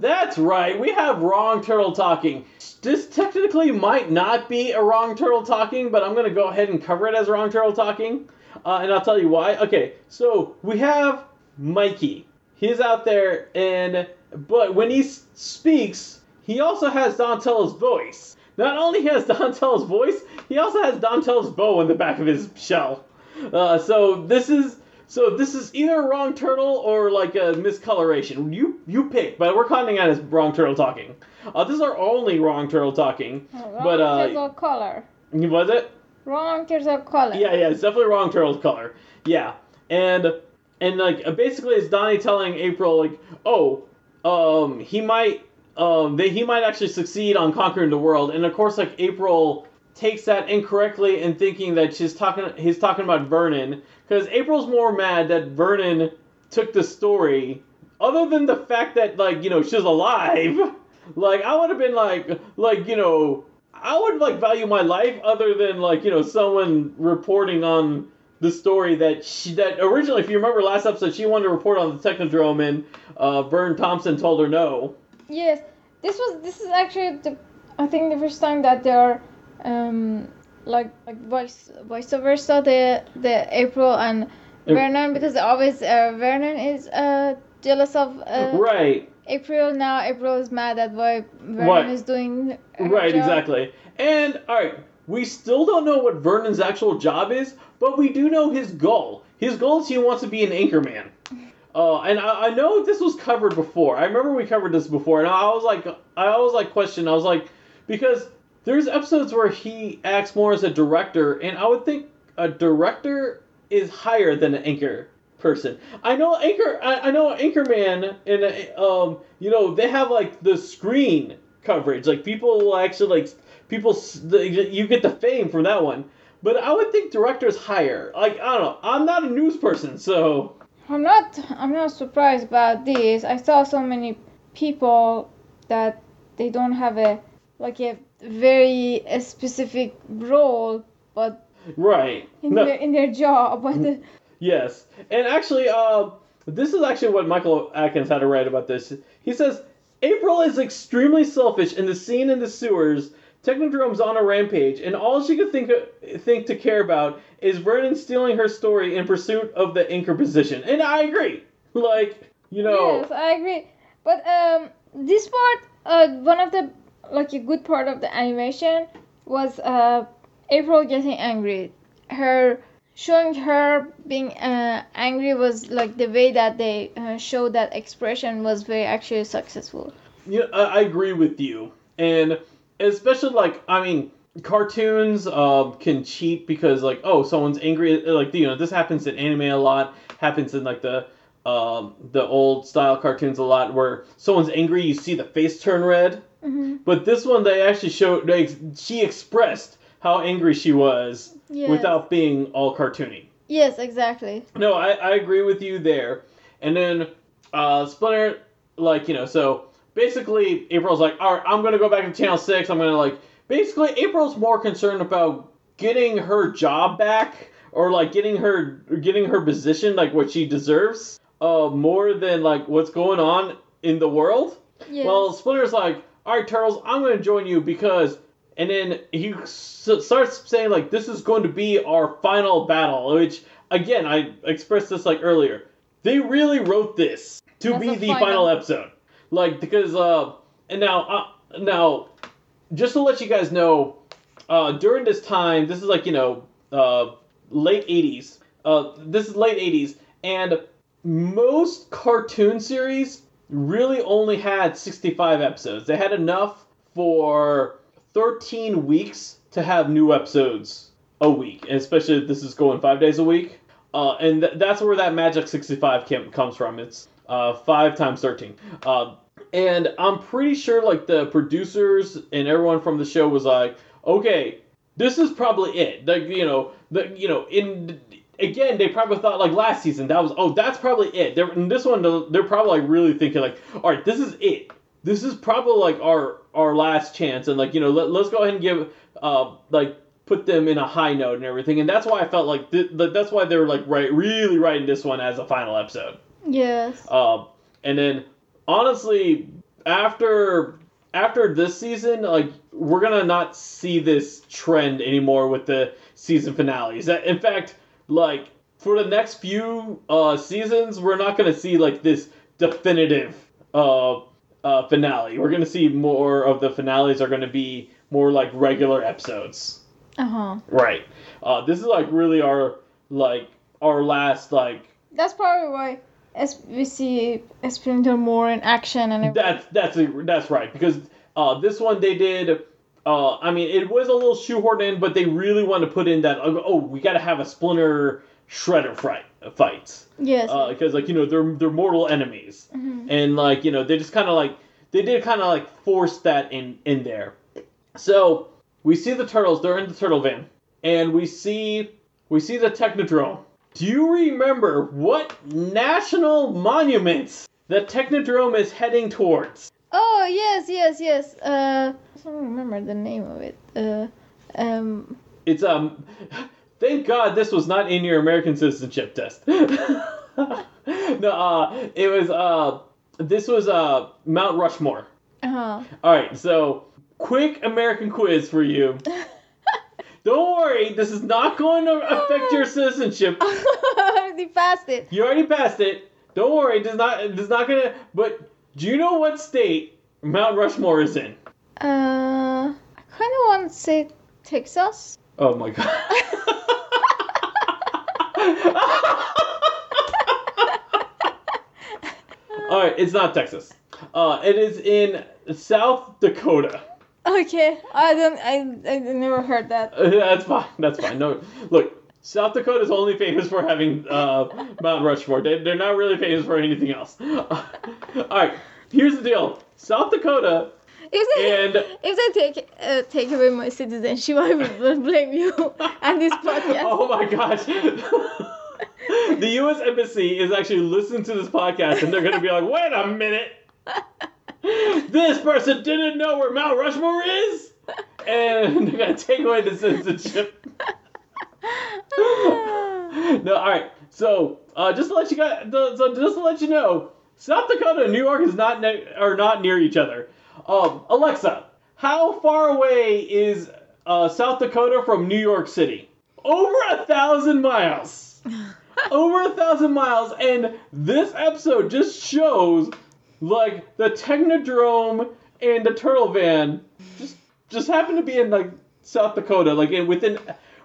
S1: That's right, we have wrong turtle talking. This technically might not be a wrong turtle talking, but I'm gonna go ahead and cover it as wrong turtle talking, uh, and I'll tell you why. Okay, so we have Mikey. He's out there, and but when he speaks, he also has Donatello's voice. Not only has Donatello's voice, he also has Donatello's bow in the back of his shell. Uh, so this is so this is either a wrong turtle or like a miscoloration. You you pick, but we're counting it as wrong turtle talking. Uh, this is our only wrong turtle talking.
S2: Wrong
S1: But, uh,
S2: turtle color.
S1: Was it?
S2: Wrong turtle color.
S1: Yeah, yeah, it's definitely wrong turtle's color. Yeah, and and like basically it's Donnie telling April like, oh, um, he might um, that he might actually succeed on conquering the world, and of course like April takes that incorrectly and thinking that she's talking he's talking about Vernon because April's more mad that Vernon took the story other than the fact that like you know she's alive. Like i would have been like like you know i would like value my life other than like you know someone reporting on the story that she that originally if you remember last episode she wanted to report on the technodrome and uh Burne Thompson told her no.
S2: Yes, this was this is actually the I think the first time that they're um like like vice vice versa the the April and
S1: Yep.
S2: Vernon because always uh, Vernon is uh jealous of uh,
S1: right
S2: April now April is mad at why Vernon
S1: Right.
S2: is doing
S1: Right,
S2: job.
S1: exactly. And all right, we still don't know what Vernon's actual job is, but we do know his goal. His goal is he wants to be an anchorman. Uh, and I, I know this was covered before. I remember we covered this before, and I was like, I always like question. I was like, because there's episodes where he acts more as a director, and I would think a director is higher than an anchor person. I know anchor. I, I know anchorman, and um, you know they have like the screen coverage. Like people actually like people. You get the fame from that one. But I would think director's higher. Like I don't know. I'm not a news person, so
S2: I'm not I'm not surprised about this. I saw so many people that they don't have a like a very uh, specific role, but
S1: right.
S2: in
S1: No.
S2: their in their job. But the,
S1: Yes, and actually, uh, this is actually what Michael Atkins had to write about this. He says April is extremely selfish in the scene in the sewers. Technodrome's on a rampage, and all she could think think to care about is Vernon stealing her story in pursuit of the anchor position. And I agree. Like, you know,
S2: Yes, I agree. But um, this part, uh, one of the like a good part of the animation was uh, April getting angry. Her showing her being uh, angry was like the way that they uh, showed that expression was very actually successful.
S1: Yeah, I, I agree with you, and especially like I mean, cartoons um, can cheat because like oh someone's angry like you know this happens in anime a lot happens in like the um, the old style cartoons a lot where someone's angry you see the face turn red
S2: Mm-hmm.
S1: but this one they actually showed they, she expressed how angry she was
S2: Yes.
S1: without being all cartoony
S2: Yes, exactly.
S1: no, I, I agree with you there. And then uh, Splinter, like, you know, so basically April's like, all right, I'm going to go back to Channel 6. I'm going to, like, basically April's more concerned about getting her job back or, like, getting her getting her position, like, what she deserves, uh, more than, like, what's going on in the world. Well, Splinter's like, all right, Turtles, I'm going to join you because. And then he s- starts saying, like, this is going to be our final battle, which, again, I expressed this, like, earlier. they really wrote this to
S2: As
S1: be the
S2: final.
S1: final episode. Like because uh and now uh, now just to let you guys know, uh during this time, this is like, you know, uh late 80s. Uh this is late 80s and most cartoon series really only had 65 episodes. They had enough for 13 weeks to have new episodes a week, especially if this is going 5 days a week. Uh, and th- that's where that magic 65 cam- comes from. It's uh, 5 times 13. Uh, and I'm pretty sure like the producers and everyone from the show was like, okay, this is probably it. Like you know, the you know in again they probably thought like last season that was oh that's probably it. They're, in this one they're probably like really thinking like all right this is it. This is probably like our our last chance and like you know let, let's go ahead and give uh like put them in a high note and everything and that's why I felt like th- th- that's why they were like right really writing this one as a final episode.
S2: Yes.
S1: Um, and then honestly, after after this season, like we're gonna not see this trend anymore with the season finales. That in fact, like for the next few uh, seasons, we're not gonna see like this definitive uh, uh, finale. We're gonna see more of the finales are gonna be more like regular episodes.
S2: Uh huh.
S1: Right. Uh, this is like really our like our last like
S2: That's probably why as we see Splinter more in action and everything.
S1: That's that's that's right because uh, this one they did. Uh, I mean, it was a little shoehorned in, but they really want to put in that. uh, Oh, we got to have a Splinter Shredder fight fights
S2: yes.
S1: because like you know they're they're mortal enemies,
S2: Mhm.
S1: and like you know they just kind of like they did kind of like force that in in there. So we see the turtles. They're in the turtle van, and we see we see the Technodrome. Do you remember what national monuments the Technodrome is heading towards?
S2: Oh yes, yes, yes. Uh, I don't remember the name of it. Uh, um.
S1: It's um. Thank God this was not in your American citizenship test. no, uh, it was uh, this was uh Mount Rushmore.
S2: Uh-huh.
S1: All right, so quick American quiz for you. Don't worry, this is not going to affect your citizenship.
S2: I already passed it.
S1: You already passed it. Don't worry, is not is not gonna. But do you know what state Mount Rushmore is in?
S2: Uh, I kind of want to say Texas.
S1: Oh my god. All right, it's not Texas. Uh, it is in South Dakota.
S2: Okay, I don't. I I never heard that.
S1: Uh, That's fine. That's fine. No, look, South Dakota is only famous for having uh, Mount Rushmore. They, they're not really famous for anything else. all right, here's the deal. South Dakota
S2: If they
S1: and
S2: if they take uh, take away my citizenship, I will blame you and this podcast.
S1: oh my gosh. the U.S. Embassy is actually listening to this podcast, and they're going to be like, "Wait a minute, this person didn't know where Mount Rushmore is," and they're going to take away the citizenship. No, all right. So, uh, just to let you guys, so just to let you know, South Dakota and New York is not ne- are not near each other. Um, Alexa, how far away is uh, South Dakota from New York City? Over a thousand miles. Over a thousand miles, and this episode just shows like the Technodrome and the Turtle Van just just happen to be in like South Dakota, like in within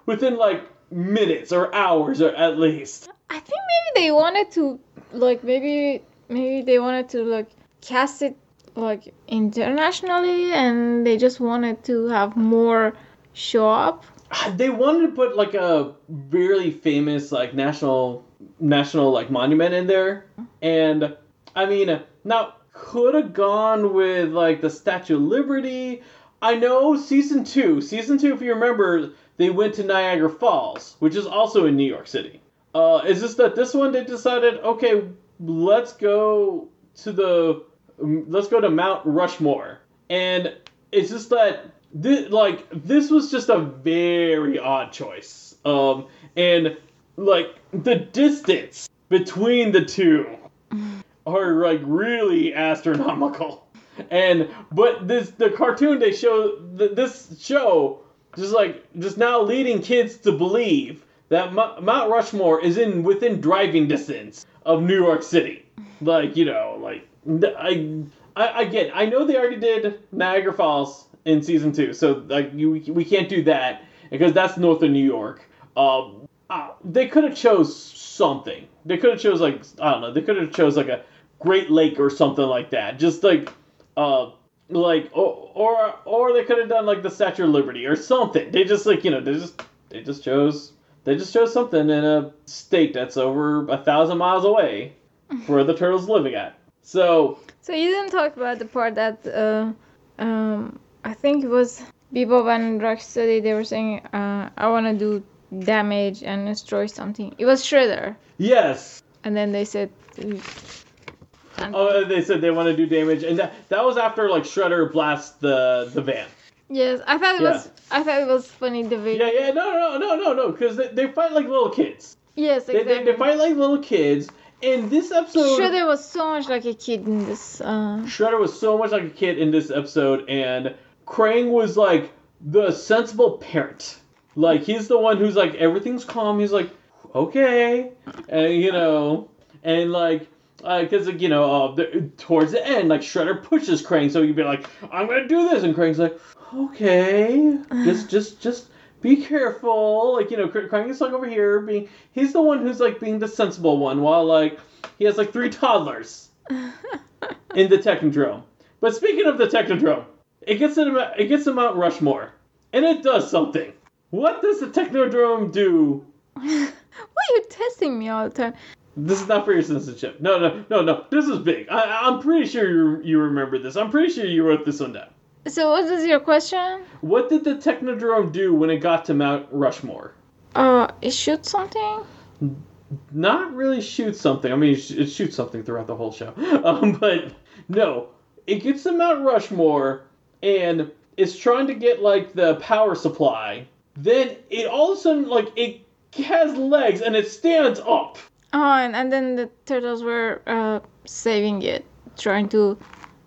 S1: within like minutes or hours or at least.
S2: I think maybe they wanted to like maybe maybe they wanted to like cast it like internationally and they just wanted to have more show up.
S1: Ah, they wanted to put like a really famous like national national like monument in there, and I mean now could have gone with like the Statue of Liberty. I know season two, season two, if you remember, they went to Niagara Falls, which is also in New York City. Uh, it's just that this one they decided, okay, let's go to the, um, let's go to Mount Rushmore, and it's just that this, like this was just a very odd choice. Um, and like the distance between the two are like really astronomical. And but this the cartoon they show this show just like just now leading kids to believe that Mo- Mount Rushmore is in within driving distance of New York City. Like you know, like I, I again, I know they already did Niagara Falls in season two, so like you, we can't do that because that's north of New York. Um, uh, they could have chose something. They could have chose like I don't know. They could have chose like a Great Lake or something like that. Just like, uh, like or or or they could have done like the Statue of Liberty or something. They just like you know they just they just chose they just chose something in a state that's over a thousand miles away where the turtle's living at. So
S2: So you didn't talk about the part that uh, um, I think it was Bebop and Rocksteady. They were saying, uh, "I want to do damage and destroy something." It was Shredder,
S1: yes,
S2: and then they said,
S1: oh they said they want to do damage, and that that was after like Shredder blasts the the van.
S2: "Yes." I thought it
S1: Yeah.
S2: was. I thought it was funny the way.
S1: Yeah, yeah, no, no, no, no, no, because they, they fight like little kids.
S2: Yes,
S1: They,
S2: exactly.
S1: they, they fight like little kids. And this episode,
S2: Shredder was so much like a kid in this. Uh,
S1: Shredder was so much like a kid in this episode, and Krang was like the sensible parent. Like he's the one who's like everything's calm. He's like, okay, and you know, and like. Because you know, uh, the, towards the end, like Shredder pushes Krang, so you'd be like, "I'm gonna do this," and Krang's like, "Okay, just, just, just be careful." Like you know, Krang is like over here being, he's the one who's like being the sensible one, while like he has like three toddlers in the Technodrome. But speaking of the Technodrome, it gets in it gets to Mount Rushmore, and it does something. What does the Technodrome do?
S2: why are you testing me all the time?
S1: This is not for your citizenship. No, no, no, no. This is big. I, I'm pretty sure you you remember this. I'm pretty sure you wrote this one down.
S2: So what is your question?
S1: What did the Technodrome do when it got to Mount Rushmore?
S2: Uh, it shoots something.
S1: Not really shoot something. I mean, it shoots something throughout the whole show. Um, but no, it gets to Mount Rushmore and it's trying to get like the power supply. Then it all of a sudden like it has legs and it stands up.
S2: Oh, and, and then the turtles were uh, saving it, trying to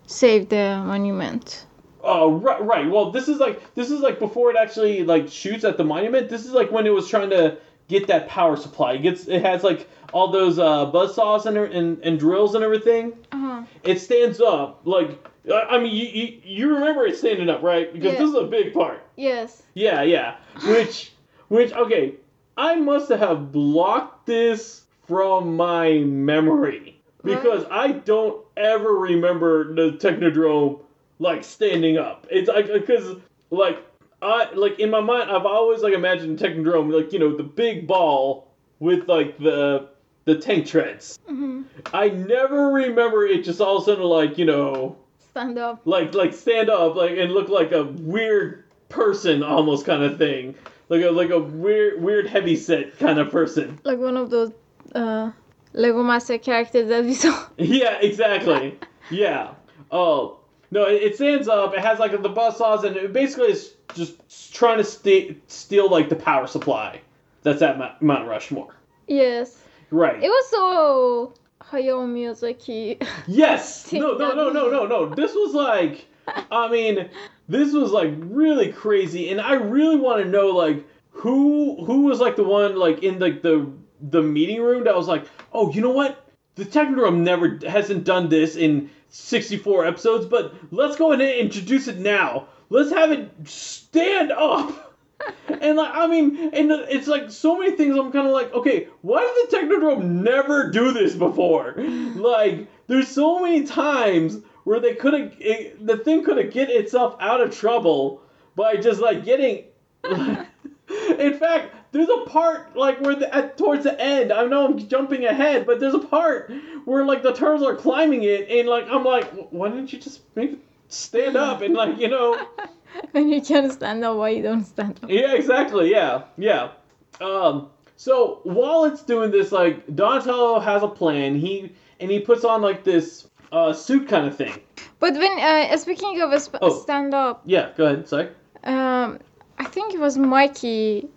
S2: save the monument.
S1: Oh right, right. Well, this is like this is like before it actually like shoots at the monument. This is like when it was trying to get that power supply. It gets it has like all those uh, buzz saws and, and and drills and everything.
S2: Uh-huh.
S1: It stands up like I mean you, you you remember it standing up right because
S2: Yeah.
S1: this is a big part.
S2: Yes.
S1: Yeah, yeah. Which which okay, I must have blocked this from my memory because I don't ever remember the Technodrome like standing up. It's like because like I like in my mind I've always like imagined Technodrome like you know the big ball with like the the tank treads.
S2: hmm
S1: I never remember it just all of a sudden like you know
S2: Stand up.
S1: like like stand up like and look like a weird person almost kind of thing like a like a weird weird heavy set kind of person
S2: Like one of those uh, Lego Master characters that we saw.
S1: yeah exactly yeah oh no it, it stands up it has like the buzz saws and it basically is just trying to st- steal like the power supply that's at Mount, Mount Rushmore
S2: Yes.
S1: right
S2: It was so Hayao Miyazaki.
S1: Yes. No, no, no, no, no, no. This was like, I mean, this was like really crazy, and I really want to know like who who was like the one like in like the the meeting room that was like, oh, you know what? The Technodrome never hasn't done this in 64 episodes, but let's go ahead and introduce it now. Let's have it stand up. And like I mean, and it's like so many things. I'm kind of like, okay, why did the Technodrome never do this before? Like, there's so many times where they could have, the thing could have get itself out of trouble by just like getting. In fact, there's a part like where the, at towards the end. I know I'm jumping ahead, but there's a part where like the turtles are climbing it, and like I'm like, why didn't you just make stand up and like you know.
S2: when you can't stand up, why you don't stand up?
S1: Yeah, exactly. Yeah, yeah. Um, so while it's doing this, like Donatello has a plan. He and he puts on like this uh, suit kind of thing.
S2: But when uh, speaking of a sp-
S1: Oh.
S2: stand up,
S1: Yeah, go ahead. Sorry.
S2: um, I think it was Mikey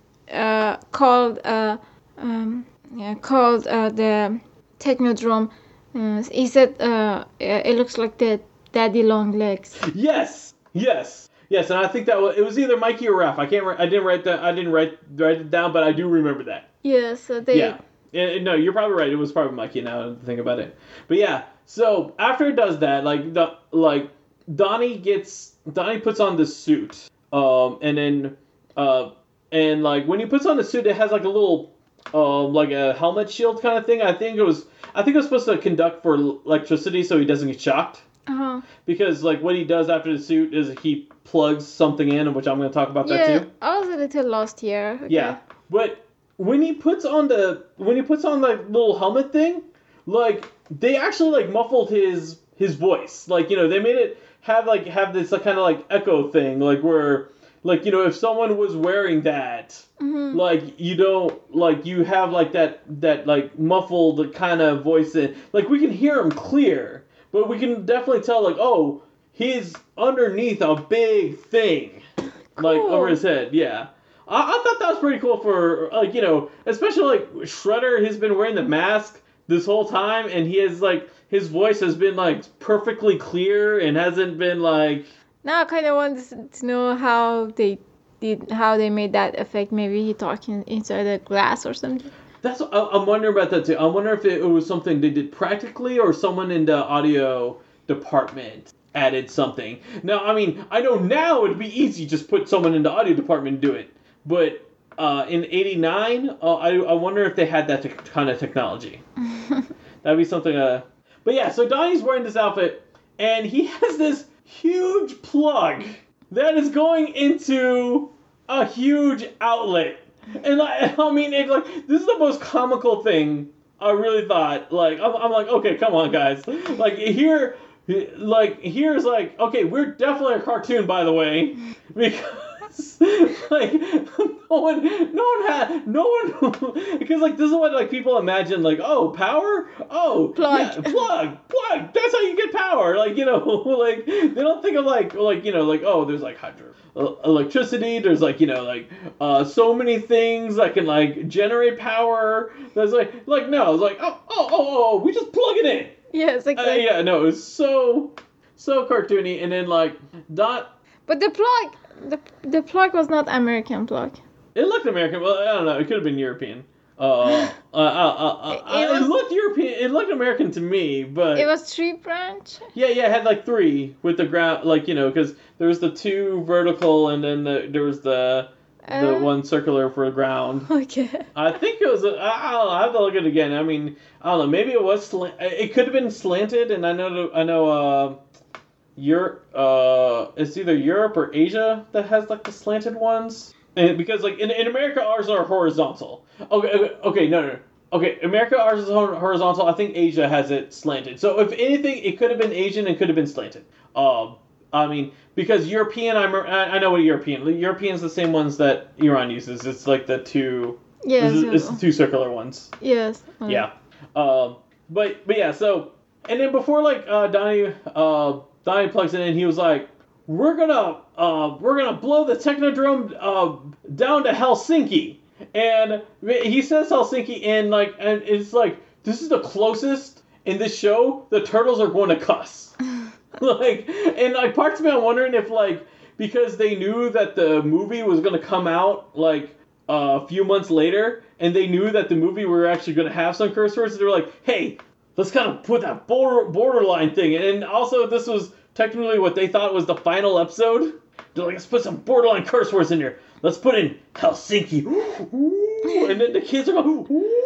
S2: called uh, um, yeah, called uh, the Technodrome. Uh, he said uh, it looks like the daddy long legs.
S1: Yes, yes. Yes, and I think that was, it was either Mikey or Raph. I can't. I didn't write that. I didn't write write it down, but I do remember that.
S2: Yeah, so they.
S1: Yeah. No, you're probably right. It was probably Mikey now think about it. But yeah, so after it does that, like the like Donnie gets Donnie puts on the suit. Um and then uh and like when he puts on the suit it has like a little um like a helmet shield kind of thing. I think it was I think it was supposed to conduct for electricity so he doesn't get shocked.
S2: Uh-huh.
S1: Because like what he does after the suit is he plugs something in, which I'm gonna talk about that
S2: Yeah,
S1: too.
S2: I was a little lost here. okay.
S1: Yeah, but when he puts on the when he puts on the little helmet thing, like they actually like muffled his his voice. Like you know they made it have like have this like, kind of like echo thing, like where like you know if someone was wearing that,
S2: Mhm.
S1: like you don't like you have like that that like muffled kind of voice in like we can hear him clear, but we can definitely tell like oh he's underneath a big thing like over his head. Yeah, I, I thought that was pretty cool for like you know, especially like Shredder. He's been wearing the mask this whole time, and he has like his voice has been like perfectly clear and hasn't been like
S2: Now I kind of want to know how they did, how they made that effect. Maybe he talking inside a glass or something.
S1: That's I, I'm wondering about that too. I wonder if it, it was something they did practically or someone in the audio department added something. Now, I mean, I know now it'd be easy just put someone in the audio department and do it, but uh, in '89, uh, I I wonder if they had that te- kind of technology. That'd be something. Uh, but yeah, so Donnie's wearing this outfit, and he has this huge plug that is going into a huge outlet. And like, I mean, it, like this is the most comical thing I really thought. Like, I'm, I'm like, okay, come on, guys. Like here, like here's like, okay, we're definitely a cartoon, by the way, because like no one, no one had, no one, because like this is what like people imagine, like, oh, power, oh,
S2: Plug.
S1: yeah, plug, plug. That's how you get power. Like you know, like they don't think of like like you know like oh, there's like hydro uh, electricity. There's like you know like uh, so many things that can like generate power. That's like like no, it's like oh oh oh oh, we just plug it in.
S2: Yes,
S1: Uh,
S2: exactly.
S1: yeah, no, it's so so cartoony. And then like dot,
S2: But the plug, the the plug was not American plug.
S1: it looked American. Well, I don't know. It could have been European. Uh, uh, uh, uh,
S2: It-
S1: uh,
S2: it
S1: it, looked European. It looked American to me, but
S2: It was tree branch.
S1: Yeah, yeah, it had like three with the ground, like you know, because there was the two vertical, and then the, there was the the
S2: Uh,
S1: one circular for the ground.
S2: Okay.
S1: I think it was. A, I, I don't know. I have to look at it again. I mean, I don't know. Maybe it was. Slant, it could have been slanted, and I know. I know. Europe. Uh, it's either Europe or Asia that has like the slanted ones. And because like in, in America, ours are horizontal. Okay. Okay. okay no. No. Okay, America ours is horizontal. I think Asia has it slanted. So if anything, it could have been Asian and could have been slanted. Um, I mean, because European, I'm, I know what European. European's the same ones that Iran uses. It's like the two.
S2: Yes.
S1: It's, it's the two circular ones.
S2: yes. uh,
S1: Yeah. Um, but but yeah. So and then before like uh, Donnie uh, Donnie plugs it in, he was like, "We're gonna uh, we're gonna blow the Technodrome uh, down to Helsinki," and he says Helsinki, and like and it's like this is the closest in this show the turtles are going to cuss. like and like parts of me I'm wondering if like because they knew that the movie was gonna come out like uh, a few months later and they knew that the movie were actually gonna have some curse words, they were like, hey, let's kind of put that border borderline thing. And also this was technically what they thought was the final episode. They're like, let's put some borderline curse words in here. Let's put in Helsinki. Ooh, and then the kids are going, Ooh.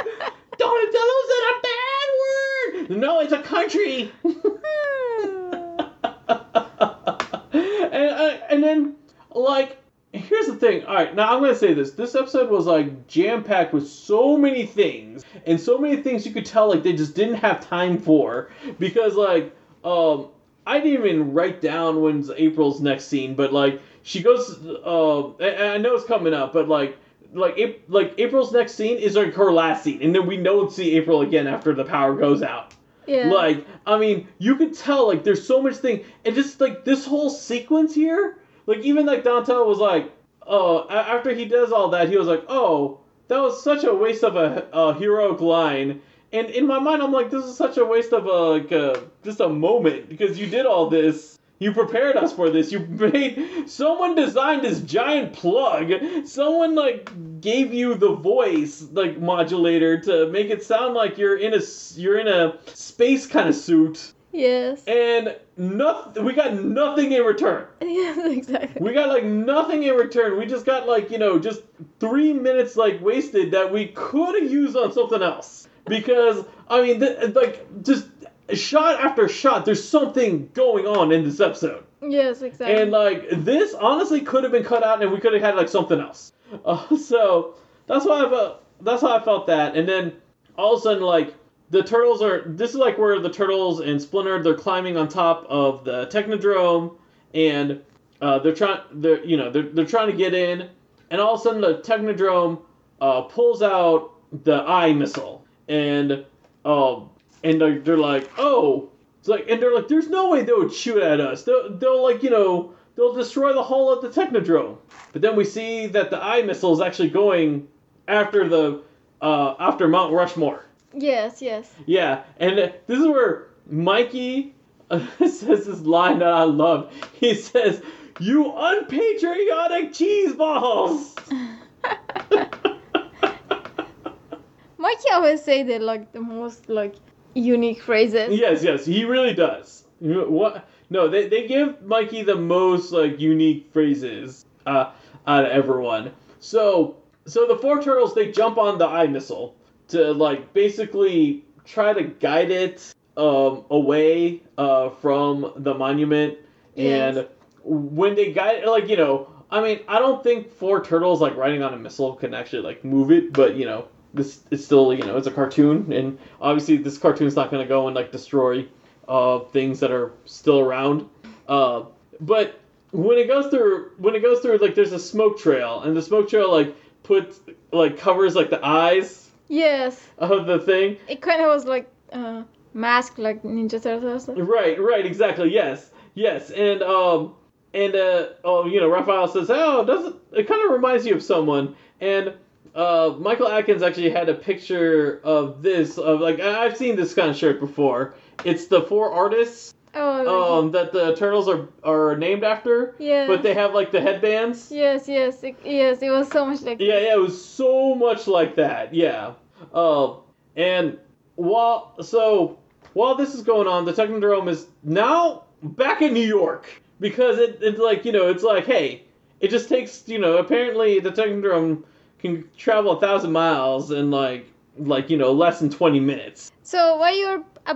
S1: Donatello said a bad word. No, it's a country. and, uh, and then, like, here's the thing. All right, now I'm gonna say this. This episode was like jam packed with so many things, and so many things you could tell like they just didn't have time for because like um I didn't even write down when's April's next scene, but like she goes. Uh, and I know it's coming up, but like. Like like April's next scene is like her last scene, and then we don't see April again after the power goes out.
S2: Yeah.
S1: Like, I mean, you could tell like there's so much thing, and just like this whole sequence here, like even like Donatello was like, oh, after he does all that, he was like, oh, that was such a waste of a, a heroic line. And in my mind, I'm like, this is such a waste of a like a, just a moment because you did all this You prepared us for this. You made someone designed this giant plug. Someone like gave you the voice like modulator to make it sound like you're in a you're in a space kind of suit,
S2: Yes.
S1: and nothing. We got nothing in return.
S2: yes, exactly.
S1: We got like nothing in return. We just got like you know just three minutes like wasted that we could have used on something else. Because I mean, th- like just shot after shot, there's something going on in this episode.
S2: Yes, exactly.
S1: And like this, honestly, could have been cut out, and we could have had like something else. Uh, so that's why I felt. That's how I felt that. And then all of a sudden, like the turtles are. This is like where the turtles and Splinter they're climbing on top of the Technodrome, and uh, they're trying. They're you know they're they're trying to get in, and all of a sudden the Technodrome uh, pulls out the eye missile, and um and they're, they're like oh it's like, and they're like, there's no way they would shoot at us. They'll, they'll like, you know, they'll destroy the hull of the Technodrome. But then we see that the eye missile is actually going after the, uh, after Mount Rushmore.
S2: Yes, yes.
S1: Yeah, and this is where Mikey uh, says this line that I love. He says, "You unpatriotic cheese balls."
S2: Mikey always say that like the most like unique phrases.
S1: Yes, yes, he really does. What? No, they, they give Mikey the most like unique phrases uh, out of everyone. So so the four turtles they jump on the eye missile to like basically try to guide it um, away uh, from the monument.
S2: Yes.
S1: And when they guide it like you know, I mean, I don't think four turtles like riding on a missile can actually like move it, but you know, this it's still you know it's a cartoon, and obviously this cartoon's not gonna go and like destroy uh, things that are still around. Uh, but when it goes through, when it goes through, like there's a smoke trail, and the smoke trail like puts like covers like the eyes
S2: Yes.
S1: of the thing.
S2: It kind of was like uh mask like Ninja Turtles.
S1: Right, right, exactly. Yes, yes, and um, and uh, oh, you know, Raphael says, oh, doesn't it kind of reminds you of someone? And uh, Michael Atkins actually had a picture of this of like I've seen this kind of shirt before. It's the four artists
S2: Oh.
S1: um that the turtles are are named after,
S2: yes.
S1: but they have like the headbands.
S2: Yes, yes, it, yes. It was so much like.
S1: Yeah, yeah, it was so much like that. Yeah. Uh, and while so while this is going on, the Technodrome is now back in New York because it, it's like you know it's like hey, it just takes you know apparently the Technodrome can travel a thousand miles in like like you know less than twenty minutes.
S2: So while you're uh,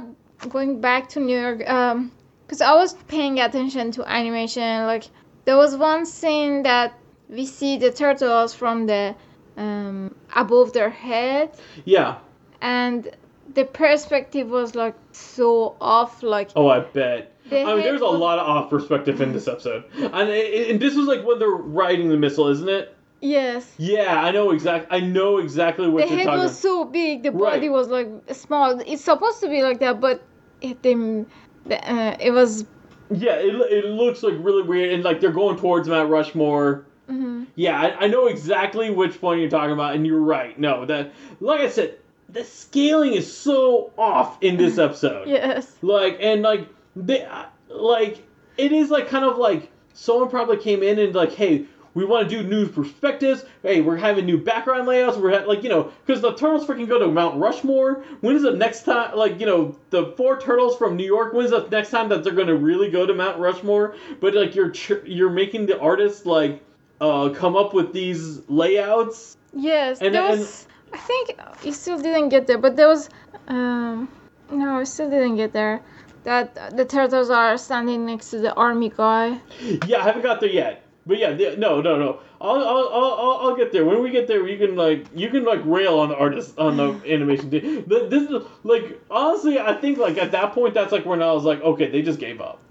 S2: going back to New York, um, because I was paying attention to animation, like there was one scene that we see the turtles from the um above their head,
S1: Yeah.
S2: and the perspective was like so off, like.
S1: Oh, I bet. I mean, there's a lot of off perspective in this episode, and, and this was like when they're riding the missile, isn't it?
S2: Yes.
S1: Yeah, I know exactly. I know exactly what
S2: the
S1: you're
S2: head
S1: talking.
S2: was so big, the
S1: Right.
S2: body was like small. It's supposed to be like that, but it the, uh, it was.
S1: Yeah, it, it looks like really weird, and like they're going towards Mount Rushmore.
S2: mhm.
S1: Yeah, I, I know exactly which one you're talking about, and you're right. No, that like I said, the scaling is so off in this episode.
S2: Yes.
S1: Like and like they uh, like it is like kind of like someone probably came in and like, hey, we want to do new perspectives. Hey, we're having new background layouts. We're ha- like you know because the turtles freaking go to Mount Rushmore. When is the next time? Like you know the four turtles from New York. When's the next time that they're going to really go to Mount Rushmore? But like you're ch- you're making the artists like uh come up with these layouts.
S2: Yes,
S1: And-
S2: there
S1: and-
S2: was. I think you still didn't get there, but there was. Um, no, I still didn't get there. That the turtles are standing next to the army guy.
S1: Yeah, I haven't got there yet. But yeah, the, no, no, no. I'll, I'll, I'll, I'll- get there. When we get there, you can like, you can like rail on the artist on the animation team. Th- This is like, honestly, I think like at that point, that's like when I was like, okay, they just gave up.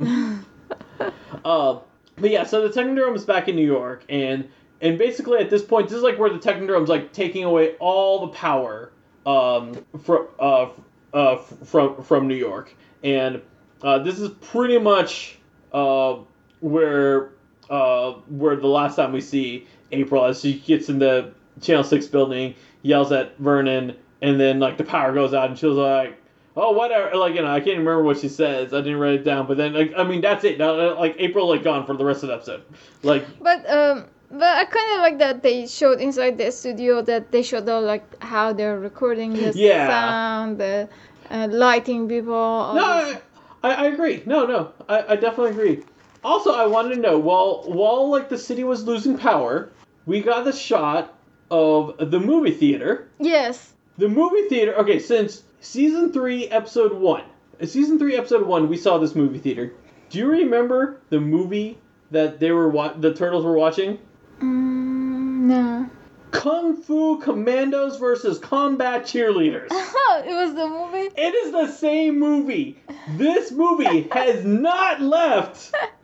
S1: uh, but yeah, so the Technodrome is back in New York, and and basically at this point, this is like where the Technodrome's like taking away all the power um from uh, uh from from New York, and uh, this is pretty much uh where uh where the last time we see April as she gets in the Channel Six building, yells at Vernon, and then like the power goes out, and she's like, oh whatever like you know I can't remember what she says I didn't write it down but then like I mean that's it now, uh, like April like gone for the rest of the episode like
S2: But um, but I kind of like that they showed inside the studio that they showed all like how they're recording the
S1: Yeah.
S2: sound, the uh, lighting people.
S1: no. I, I agree no no I, I definitely agree also I wanted to know while while like the city was losing power we got the shot of the movie theater
S2: Yes.
S1: the movie theater okay since season 3 episode 1 uh, season 3 episode 1 we saw this movie theater do you remember the movie that they were wa- the turtles were watching
S2: Mm, no.
S1: Kung Fu Commandos versus Combat Cheerleaders.
S2: it was the movie.
S1: It is the same movie. This movie has not left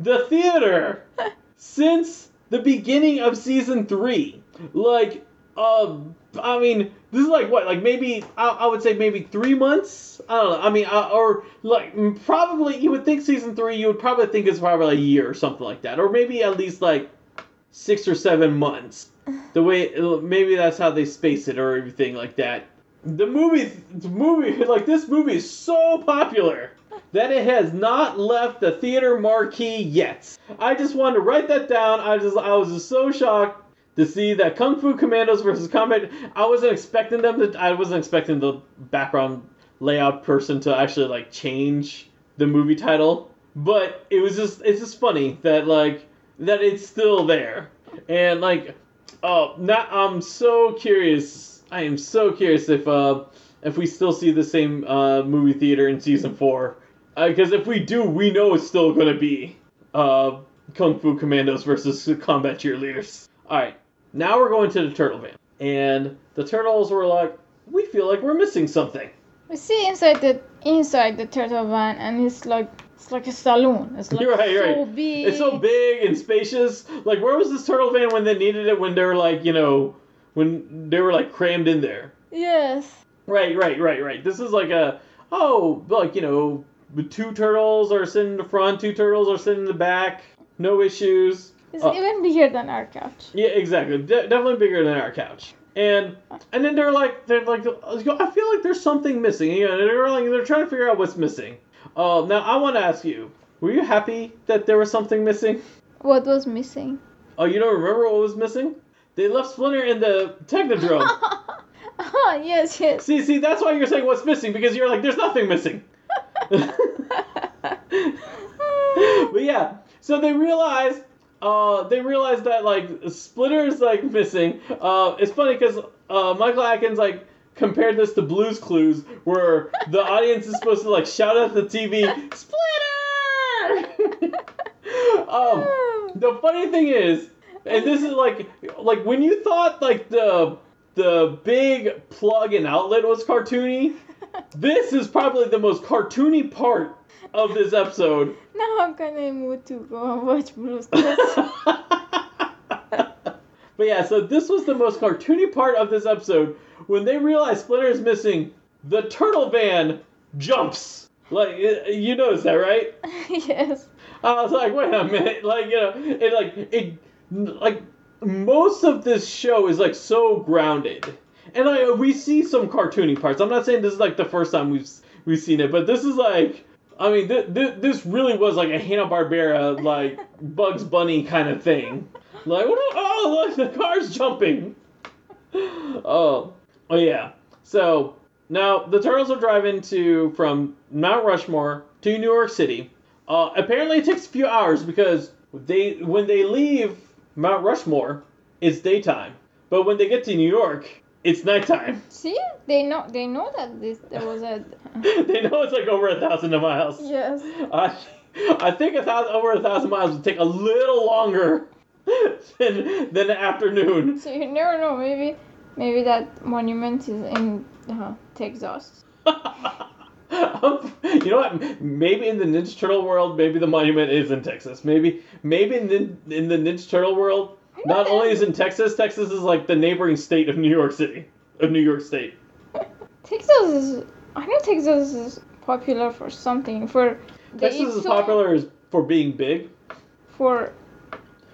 S1: the theater since the beginning of season three. Like, uh, I mean, this is like what, like maybe I, I would say maybe three months. I don't know. I mean, uh, or like probably you would think season three. You would probably think it's probably a year or something like that, or maybe at least like six or seven months. The way maybe that's how they space it or everything like that. The movie, the movie, like this movie is so popular that it has not left the theater marquee yet. I just wanted to write that down. I just, I was just so shocked to see that Kung Fu Commandos versus Combat. I wasn't expecting them to. I wasn't expecting the background layout person to actually like change the movie title, but it was just, it's just funny that like that it's still there, and like, oh, now I'm so curious. I am so curious if uh if we still see the same uh movie theater in season four, because if we do, we know it's still gonna be uh Kung Fu Commandos versus Combat Cheerleaders. All right, now we're going to the Turtle Van, and the turtles were like, we feel like we're missing something.
S2: We see inside the inside the turtle van, and it's like it's like a saloon. It's like
S1: right,
S2: so
S1: right.
S2: big.
S1: It's so big and spacious. Like, where was this turtle van when they needed it? When they were like, you know, when they were like crammed in there.
S2: Yes.
S1: Right, right, right, right. This is like a oh, like you know, two turtles are sitting in the front, two turtles are sitting in the back, no issues.
S2: It's
S1: Oh.
S2: even bigger than our couch.
S1: Yeah, exactly. De- definitely bigger than our couch. And and then they're like they're like I feel like there's something missing. You know, they're like they're trying to figure out what's missing. Uh, now I want to ask you, were you happy that there was something missing?
S2: What was missing?
S1: Oh, you don't remember what was missing? They left Splinter in the Technodrome.
S2: oh yes, yes.
S1: see, see, that's why you're saying what's missing because you're like, there's nothing missing. But yeah, so they realize, uh, they realize that like Splinter is like missing. Uh, it's funny because uh, Michael Atkins like compared this to Blue's Clues, where the audience is supposed to like shout at the TV, Splinter. um, the funny thing is, and this is like like when you thought like the the big plug and outlet was cartoony, this is probably the most cartoony part of this episode.
S2: now I'm in mood to go and watch Blue's Clues.
S1: but yeah, so this was the most cartoony part of this episode when they realize Splinter is missing. The turtle van jumps. Like you noticed that, right?
S2: yes.
S1: I was like, wait a minute, like you know, it like it like most of this show is like so grounded, and like we see some cartoony parts. I'm not saying this is like the first time we've we've seen it, but this is like. I mean, th- th- this really was like a Hanna Barbera, like Bugs Bunny kind of thing. Like, what? Oh, look, the car's jumping. Oh, oh yeah. So now the turtles are driving to from Mount Rushmore to New York City. Uh, apparently, it takes a few hours because they when they leave Mount Rushmore, it's daytime, but when they get to New York, it's nighttime.
S2: See, they know they know that this there was a.
S1: they know it's like over a thousand miles.
S2: yes.
S1: I, I think a thousand over a thousand miles would take a little longer than than the afternoon.
S2: So you never know. Maybe maybe that monument is in uh, Texas.
S1: you know what? Maybe in the Ninja Turtle world, maybe the monument is in Texas. Maybe maybe in the, in the Ninja Turtle world, not only is in Texas, Texas is like the neighboring state of New York City, of New York State.
S2: Texas is. I know Texas is popular for something. For
S1: Texas is
S2: so-
S1: popular as- for being big.
S2: For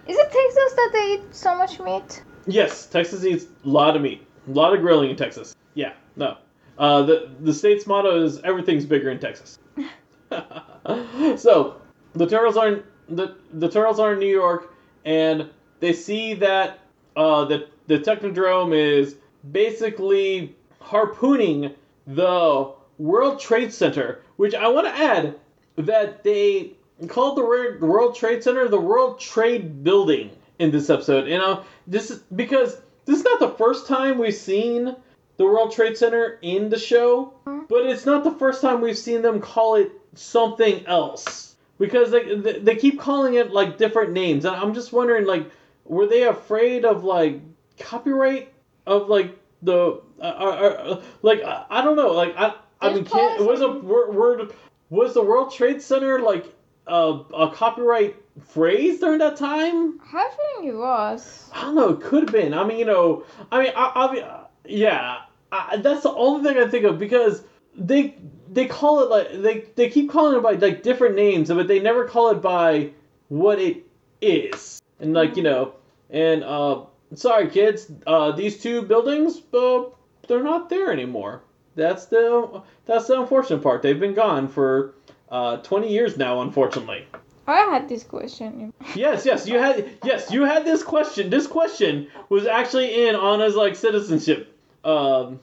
S2: is it Texas that they eat so much meat?
S1: Yes, Texas eats a lot of meat, a lot of grilling in Texas. Yeah, no, Uh, the the state's motto is everything's bigger in Texas. so the turtles are in, the the turtles are in New York, and they see that uh, the the Technodrome is basically harpooning the World Trade Center, which I want to add that they called the World Trade Center the World Trade Building in this episode. You know, this is because this is not the first time we've seen the World Trade Center in the show, but it's not the first time we've seen them call it something else because they they, keep calling it like different names, and I'm just wondering like were they afraid of like copyright of like the uh, uh, uh, like I, I don't know like I I mean can was a word, was the World Trade Center like a, a copyright phrase during that time?
S2: I think it was.
S1: I don't know. It could have been. I mean, you know, I mean, I, I mean, uh, yeah. I, that's the only thing I think of because they they call it like they they keep calling it by like different names, but they never call it by what it is. And like you know, and uh, sorry kids, uh, these two buildings, uh, they're not there anymore. That's the that's the unfortunate part. They've been gone for uh, 20 years now, unfortunately.
S2: I had this question.
S1: Yes, yes, you had yes, you had this question. This question was actually in Anna's like citizenship, um,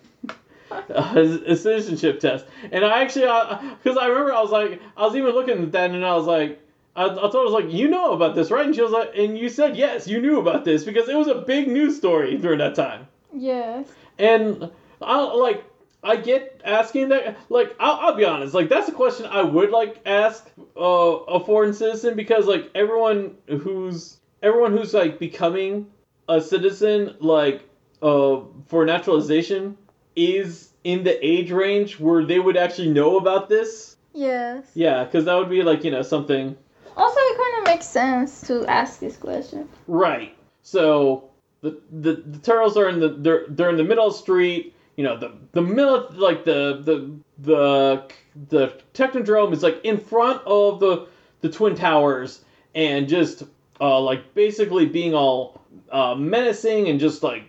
S1: a citizenship test, and I actually because I remember I was like I was even looking at that and I was like I, I told her I was like you know about this right and she was like and you said yes you knew about this because it was a big news story during that time
S2: Yes.
S1: and I like I get asking that like I'll, I'll be honest like that's a question I would like ask uh, a foreign citizen because like everyone who's everyone who's like becoming a citizen like uh for naturalization is in the age range where they would actually know about this
S2: Yes.
S1: yeah because that would be like you know something
S2: Also, it kind of makes sense to ask this question.
S1: Right. So the the, the turtles are in the they're they're in the middle of the street. You know the the middle like the the the the technodrome is like in front of the the twin towers and just uh like basically being all uh, menacing and just like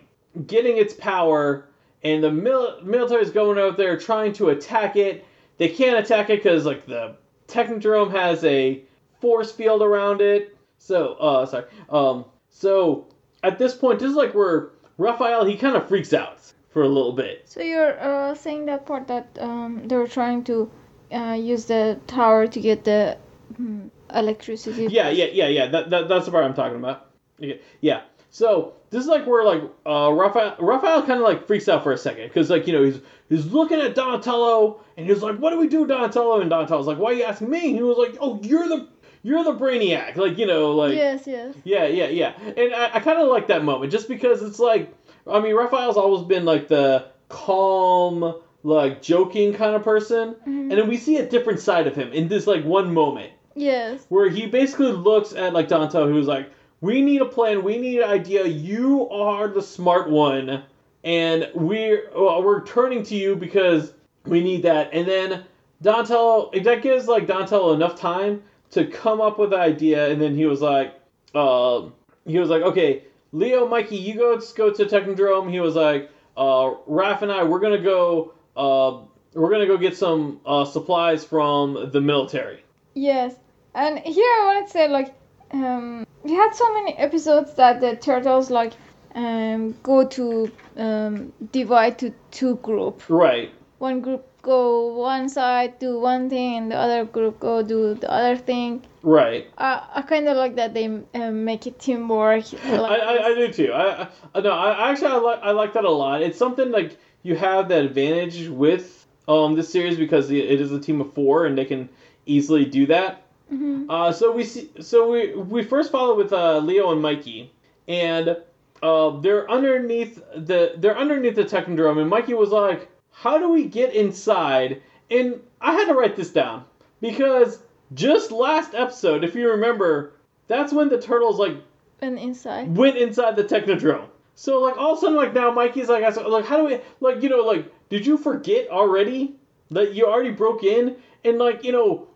S1: getting its power. And the mil- military is going out there trying to attack it. They can't attack it because like the technodrome has a force field around it. So, uh, sorry. Um, so at this point, this is like where Raphael he kind of freaks out for a little bit.
S2: So you're uh, saying that part that um, they were trying to uh, use the tower to get the hmm, electricity.
S1: Yeah, yeah, yeah, yeah. That, that that's the part I'm talking about. Okay, Yeah. So this is like where like uh, Raphael Raphael kind of like freaks out for a second because like you know he's he's looking at Donatello and he's like, "What do we do, Donatello?" And Donatello's like, "Why are you asking me?" And he was like, "Oh, you're the you're the brainiac." Like you know like
S2: Yes, yes.
S1: Yeah, yeah, yeah. And I, I kind of like that moment just because it's like, I mean, Raphael's always been like the calm, like joking kind of person. Mm-hmm. And then we see a different side of him in this like one moment
S2: Yes.
S1: where he basically looks at like Donatello, who's like, "We need a plan. We need an idea. You are the smart one, and we're well, we're turning to you because we need that." And then Donatello, that gives like Donatello enough time to come up with an idea, and then he was like, um, he was like, "Okay, Leo, Mikey, you go go to Technodrome." He was like, uh, "Raph and I, we're gonna go." Uh, we're gonna go get some uh, supplies from the military.
S2: Yes. And here I wanted to say like um, we had so many episodes that the turtles like um, go to um, divide to two group.
S1: Right.
S2: One group go one side do one thing and the other group go do the other thing.
S1: Right.
S2: I, I kind of like that they um, make it teamwork.
S1: I, I, I do too. I, I no. I actually I like I like that a lot. It's something like you have that advantage with um this series because it is a team of four and they can easily do that.
S2: Mhm.
S1: Uh, so we see. So we we first follow with uh, Leo and Mikey, and uh, they're underneath the they're underneath the Technodrome, and Mikey was like, "How do we get inside?" And I had to write this down because just last episode, if you remember, that's when the turtles like
S2: And inside.
S1: went inside the Technodrome. So like all of a sudden like now Mikey's like I like how do we like you know like did you forget already that you already broke in and like you know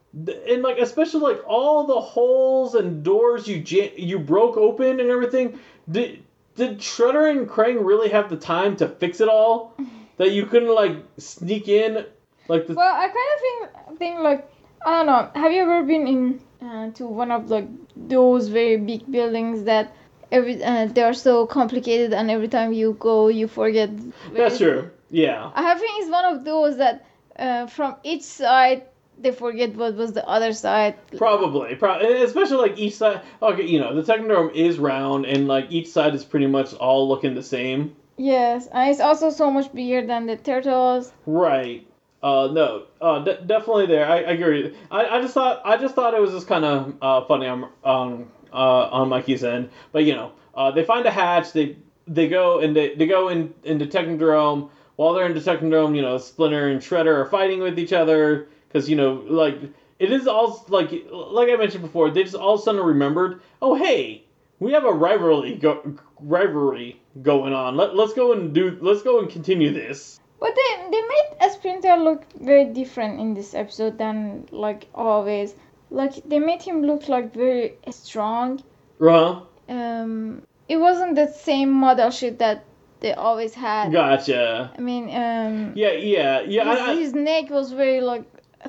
S1: and like especially like all the holes and doors you you broke open and everything did did Shredder and Krang really have the time to fix it all? that you couldn't like sneak in, like the
S2: Well, I kind of think think like I don't know. Have you ever been in uh, to one of like those very big buildings that every uh, they are so complicated and every time you go you forget.
S1: that's true. Yeah.
S2: I have think it's one of those that uh, from each side they forget what was the other side.
S1: Probably, probably, especially like each side. Okay, you know the Technodrome is round, and like each side is pretty much all looking the same.
S2: Yes, and it's also so much bigger than the turtles.
S1: Right. Uh, no. Uh, de- definitely there. I, I agree. I, I just thought I just thought it was just kind of uh, funny on on uh, on Mikey's end, but you know, uh, they find a hatch. They they go and they, they go in into Technodrome. While they're in Technodrome, you know, Splinter and Shredder are fighting with each other because you know, like it is all like like I mentioned before. They just all of a sudden remembered. Oh hey, we have a rivalry go- rivalry going on. Let, let's go and do. Let's go and continue this.
S2: But they they made Splinter look very different in this episode than like always. Like they made him look like very strong.
S1: Huh?
S2: Um, it wasn't the same model shit that they always had.
S1: Gotcha.
S2: I mean, um,
S1: Yeah, yeah, yeah.
S2: his,
S1: I, I,
S2: his neck was very like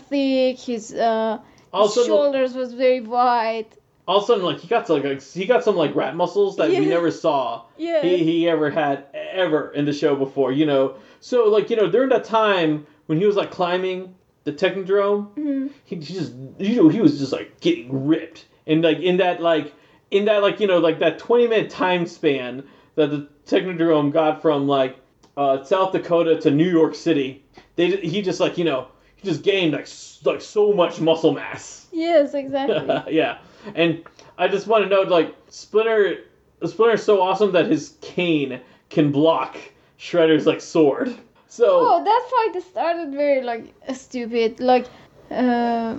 S2: thick. His uh,
S1: also,
S2: his shoulders was very wide.
S1: All of a sudden, like he got some, like he got some like rat muscles that we never saw
S2: Yeah.
S1: he he ever had ever in the show before. You know, so like you know during that time when he was like climbing the Technodrome,
S2: Mhm.
S1: he, he just you know he was just like getting ripped and like in that like in that like you know like that 20 minute time span that the technodrome got from like uh, south dakota to new york city they he just like you know he just gained like like so much muscle mass
S2: Yes, exactly.
S1: yeah and i just want to note like splinter splinter's so awesome that his cane can block shredder's like sword so
S2: Oh, that fight started very like stupid. Like, uh,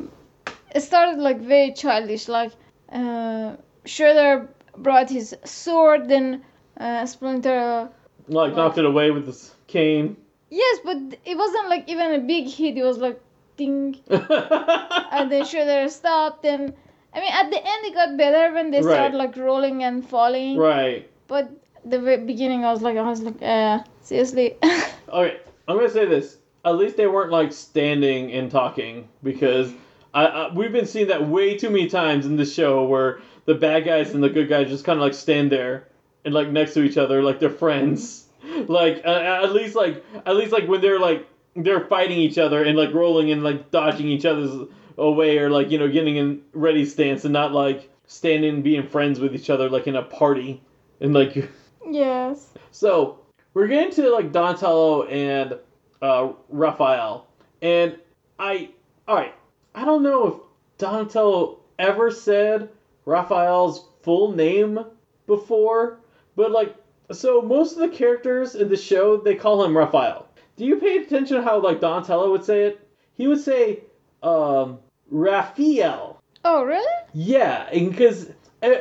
S2: it started like very childish. Like, uh, Shredder brought his sword, then uh, Splinter.
S1: like knocked it away with his cane
S2: Yes, but it wasn't like even a big hit. It was like ding, and then Shredder stopped. And I mean, at the end, it got better when they
S1: Right.
S2: started like rolling and falling.
S1: right
S2: But the beginning, I was like, I was like, uh, seriously.
S1: Okay, I'm gonna say this. At least they weren't like standing and talking because I, I we've been seeing that way too many times in the show where the bad guys and the good guys just kind of like stand there and like next to each other like they're friends. Like uh, at least like at least like when they're like they're fighting each other and like rolling and like dodging each other's away or like you know getting in ready stance and not like standing and being friends with each other like in a party and like
S2: yes.
S1: so we're getting to like Donatello and uh, Raphael, and I, all right, I don't know if Donatello ever said Raphael's full name before, but like, so most of the characters in the show they call him Raphael. Do you pay attention to how like Donatello would say it? He would say, um, Raphael.
S2: Oh, really?
S1: Yeah, and because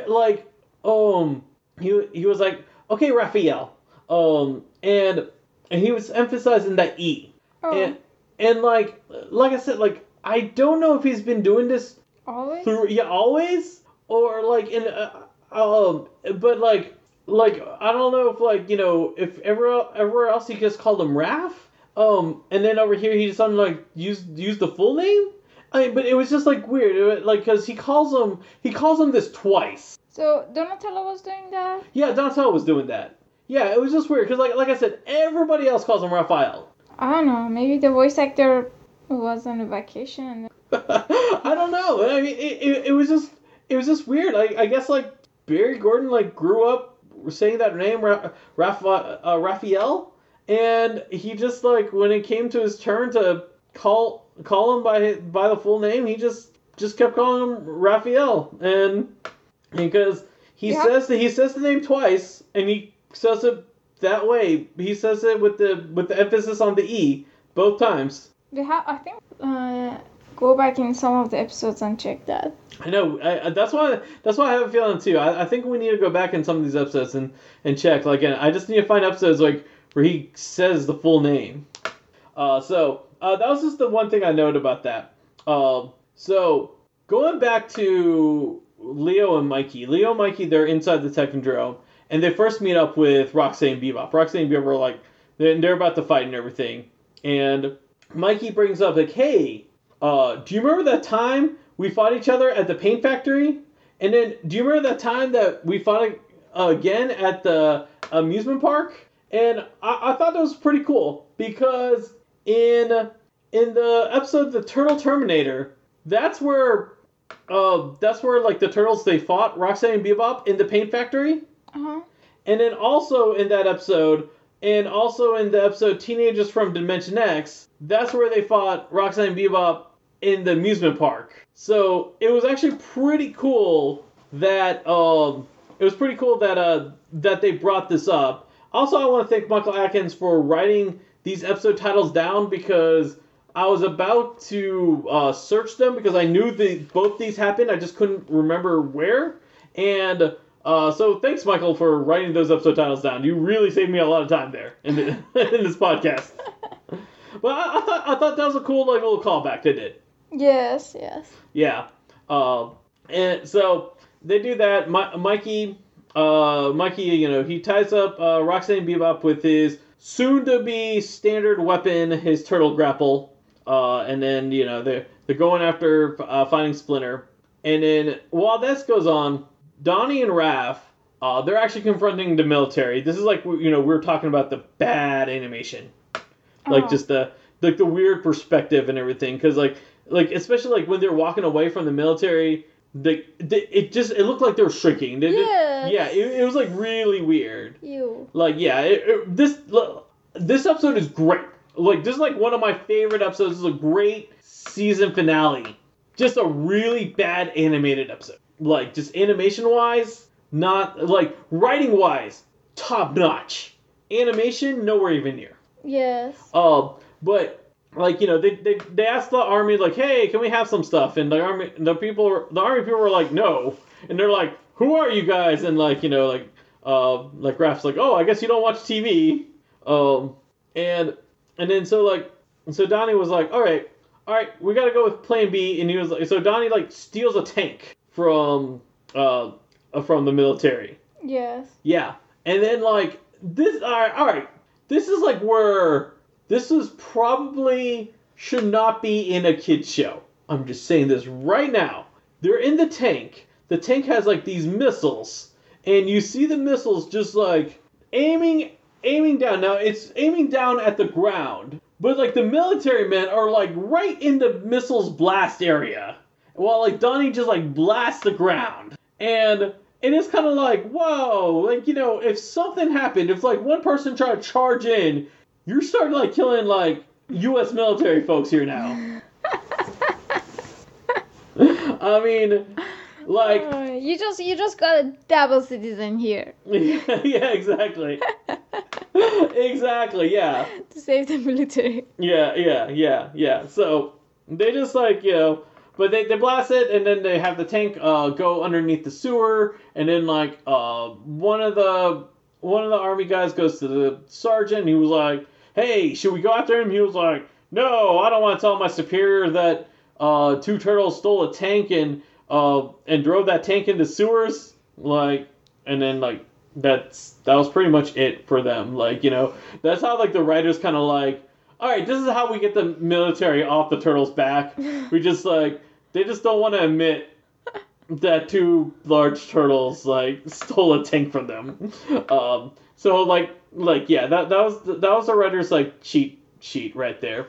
S1: like um he he was like okay Raphael um and and he was emphasizing that E
S2: Oh,
S1: and and like like I said like I don't know if he's been doing this
S2: always.
S1: through yeah always or like in uh, um but like like I don't know if like you know if everywhere everywhere else he just called him Raph um and then over here he just like used used the full name I mean, but it was just like weird it like because he calls him he calls him this twice
S2: So Donatello was doing that.
S1: yeah Donatello was doing that yeah it was just weird because like like I said everybody else calls him Raphael
S2: I don't know. Maybe the voice actor was on a vacation.
S1: I don't know. I mean, it, it, it was just it was just weird. I, I guess like Barry Gordon like grew up saying that name Ra- Rapha, uh, Raphael, and he just like when it came to his turn to call call him by by the full name, he just just kept calling him Raphael, and because he
S2: Yeah.
S1: says that he says the name twice, and he says it that way. He says it with the with the emphasis on the e both times.
S2: We have, I think, uh, go back in some of the episodes and check that.
S1: I know. I, that's why. That's why I have a feeling too. I, I think we need to go back in some of these episodes and and check. Like, and I just need to find episodes like where he says the full name. Uh, so uh, that was just the one thing I noted about that. Um, so going back to Leo and Mikey. Leo and Mikey, they're inside the Technodrome, and they first meet up with Rocksteady and Bebop. Rocksteady and Bebop are like then they're about to fight and everything. And Mikey brings up like, "Hey, uh, do you remember that time we fought each other at the paint factory? And then do you remember that time that we fought again at the amusement park?" And I, I thought that was pretty cool because in in the episode the Turtle Terminator, that's where uh, that's where like the turtles they fought Rocksteady and Bebop in the paint factory.
S2: Uh-huh.
S1: And then also in that episode, and also in the episode Teenagers from Dimension X, that's where they fought Rocksteady and Bebop in the amusement park. So it was actually pretty cool that um, it was pretty cool that uh, that they brought this up. Also, I want to thank Michael Atkins for writing these episode titles down because I was about to uh, search them because I knew that both these happened. I just couldn't remember where. And uh, so thanks, Michael, for writing those episode titles down. You really saved me a lot of time there in, the, in this podcast. But I, I, thought I thought that was a cool like little callback they did.
S2: Yes, yes.
S1: Yeah. Uh, and so they do that. Mi- Mikey, uh, Mikey, you know, he ties up uh, Rocksteady Bebop with his soon-to-be standard weapon, his turtle grapple. Uh, and then you know they're they're going after uh, finding Splinter. And then while this goes on, Donnie and Raph, uh, they're actually confronting the military. This is like you know we're talking about the bad animation, like
S2: Oh.
S1: just the like the weird perspective and everything. Because like like especially like when they're walking away from the military, the, the it just it looked like they were shrinking. They-
S2: Yes.
S1: yeah, it, it was like really weird.
S2: You.
S1: Like yeah, it, it- this this episode is great. Like this is like one of my favorite episodes. This is a great season finale. Just a really bad animated episode. Like just animation wise, not like writing wise, top notch. Animation nowhere even near.
S2: Yes.
S1: Um, but like you know, they, they they asked the army like, hey, can we have some stuff? And the army, the people, the army people were like, no. And they're like, who are you guys? And like you know, like uh, like Raph's like, oh, I guess you don't watch TV. Um, and and then so like, so Donnie was like, all right, all right, we got to go with Plan B. And he was like, so Donnie like steals a tank from uh from the military.
S2: Yes.
S1: Yeah, and then like this. All right, all right. This is like where this is probably should not be in a kids show. I'm just saying this right now. They're in the tank. The tank has like these missiles, and you see the missiles just like aiming, aiming down. Now it's aiming down at the ground, but like the military men are like right in the missiles blast area, while like Donnie just like blasts the ground, and and it's kind of like whoa, like you know, if something happened, if like one person tried to charge in, you're starting like killing like U.S. military folks here now. I mean, like,
S2: Uh, you just you just got a double citizen here
S1: yeah, exactly. exactly, yeah.
S2: to save the military.
S1: Yeah, yeah, yeah, yeah. So they just like, you know, but they, they blast it and then they have the tank uh, go underneath the sewer and then like uh, one of the one of the army guys goes to the sergeant and he was like, Hey, should we go after him? He was like, No, I don't want to tell my superior that uh, two turtles stole a tank and uh, and drove that tank into sewers. Like and then like that's that was pretty much it for them. Like, you know, that's how like the writers kind of like all right, this is how we get the military off the turtles' back. We just like they just don't want to admit that two large turtles like stole a tank from them. Um, so like like yeah, that that was that was the writer's like cheat sheet right there.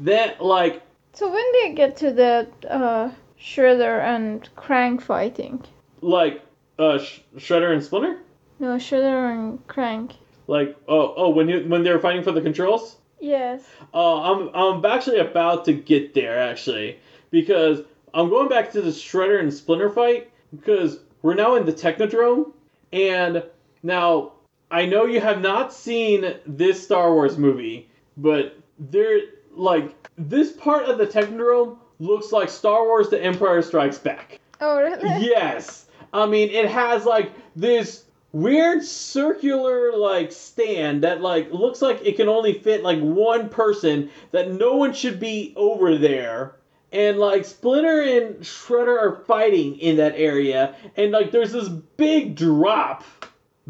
S1: Then like
S2: So when they get to the uh, Shredder and Krang fighting?
S1: like uh Sh- Shredder and Splinter,
S2: No, Shredder and Krang.
S1: like oh oh when you when they were fighting for the controls.
S2: Yes.
S1: Uh, I'm I'm actually about to get there actually because I'm going back to the Shredder and Splinter fight because we're now in the Technodrome and now I know you have not seen this Star Wars movie, but there like this part of the Technodrome looks like Star Wars: The Empire Strikes Back.
S2: Oh really?
S1: Yes. I mean, it has like this weird circular like stand that like looks like it can only fit like one person that no one should be over there. And like Splinter and Shredder are fighting in that area and like there's this big drop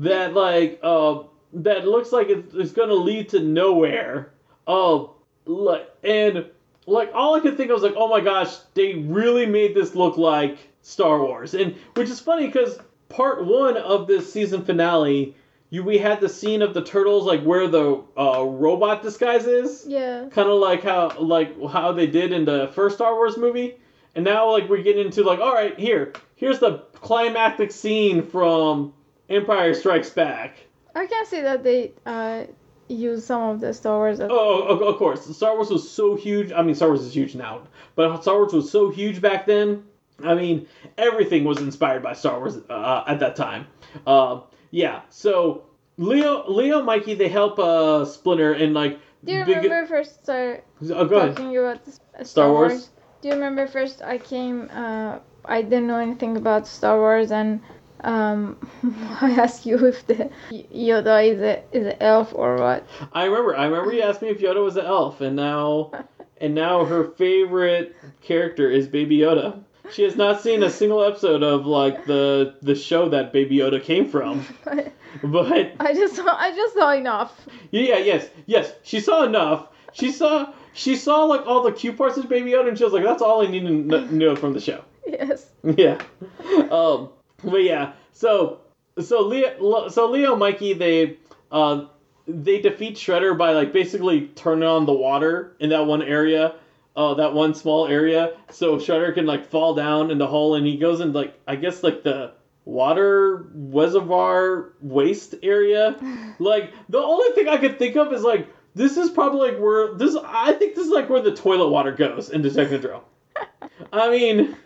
S1: that like uh that looks like it's, it's going to lead to nowhere. Um, like and like all I could think of was like, oh my gosh, they really made this look like Star Wars, and which is funny because part one of this season finale, you we had the scene of the turtles like where the uh, robot disguise is,
S2: Yeah.
S1: kind of like how like how they did in the first Star Wars movie, and now like we're getting into like, all right, here, here's the climactic scene from Empire Strikes Back.
S2: I can see that they uh use some of the Star Wars. as-
S1: Oh, of, of course. Star Wars was so huge. I mean, Star Wars is huge now, but Star Wars was so huge back then. I mean, everything was inspired by Star Wars uh, at that time. Uh, yeah. So Leo, Leo, Mikey, they help uh, Splinter and like.
S2: Do you
S1: big-
S2: remember first start
S1: Oh, go ahead.
S2: talking about uh,
S1: Star Wars?
S2: Do you remember first I came? Uh, I didn't know anything about Star Wars, and um, I asked you if the Yoda is a is an elf or what.
S1: I remember. I remember you asked me if Yoda was an elf, and now, and now her favorite character is Baby Yoda. She has not seen a single episode of like the the show that Baby Yoda came from, but
S2: I just saw, I just saw enough.
S1: Yeah, yes, yes. She saw enough. She saw she saw like all the cute parts of Baby Yoda, and she was like, "That's all I need to know from the show."
S2: Yes.
S1: Yeah. Um. But yeah. So so Leo so Leo Mikey they uh they defeat Shredder by like basically turning on the water in that one area. Uh, that one small area, so Shredder can like fall down in the hole, and he goes in like I guess like the water reservoir waste area. Like the only thing I could think of is like this is probably like where this. I think this is like where the toilet water goes in the Technodrome. I mean,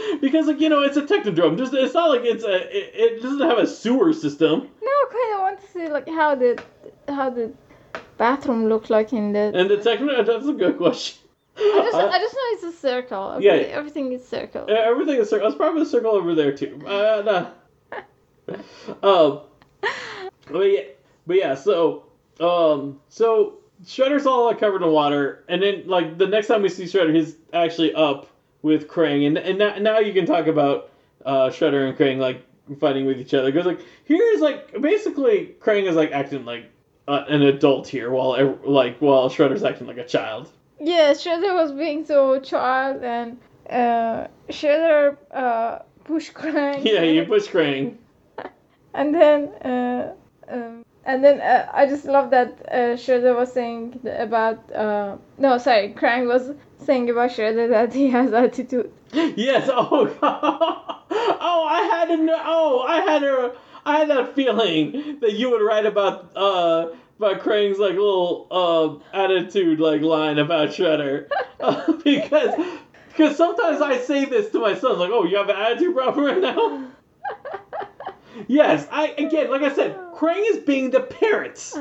S1: because like you know it's a Technodrome. Just it's not like it's a. It, it doesn't have a sewer system.
S2: No, I kind of want to see like how the how the bathroom looked like in the.
S1: And the Techno. That's a good question.
S2: I just
S1: Uh,
S2: I just know it's a circle. Okay?
S1: Yeah.
S2: Everything is circle.
S1: everything is circle. It's probably a circle over there too. Uh, no. um. But yeah, but yeah. So um. So Shredder's all like covered in water, and then like the next time we see Shredder, he's actually up with Krang, and and now, now you can talk about uh, Shredder and Krang like fighting with each other because like here's like basically Krang is like acting like uh, an adult here while like while Shredder's acting like a child.
S2: Yeah, Shredder was being so child and uh, Shredder uh, push Krang.
S1: Yeah, you push Krang.
S2: And then uh, um, and then uh, I just love that uh, Shredder was saying about uh, no sorry Krang was saying about Shredder that he has attitude.
S1: Yes. Oh. oh, I had a. Oh, I had a. I had that feeling that you would write about uh about Krang's like little uh attitude like line about Shredder uh, because because sometimes I say this to my sons like, oh, you have an attitude problem right now. Yes, I again, like I said, Krang is being the parent.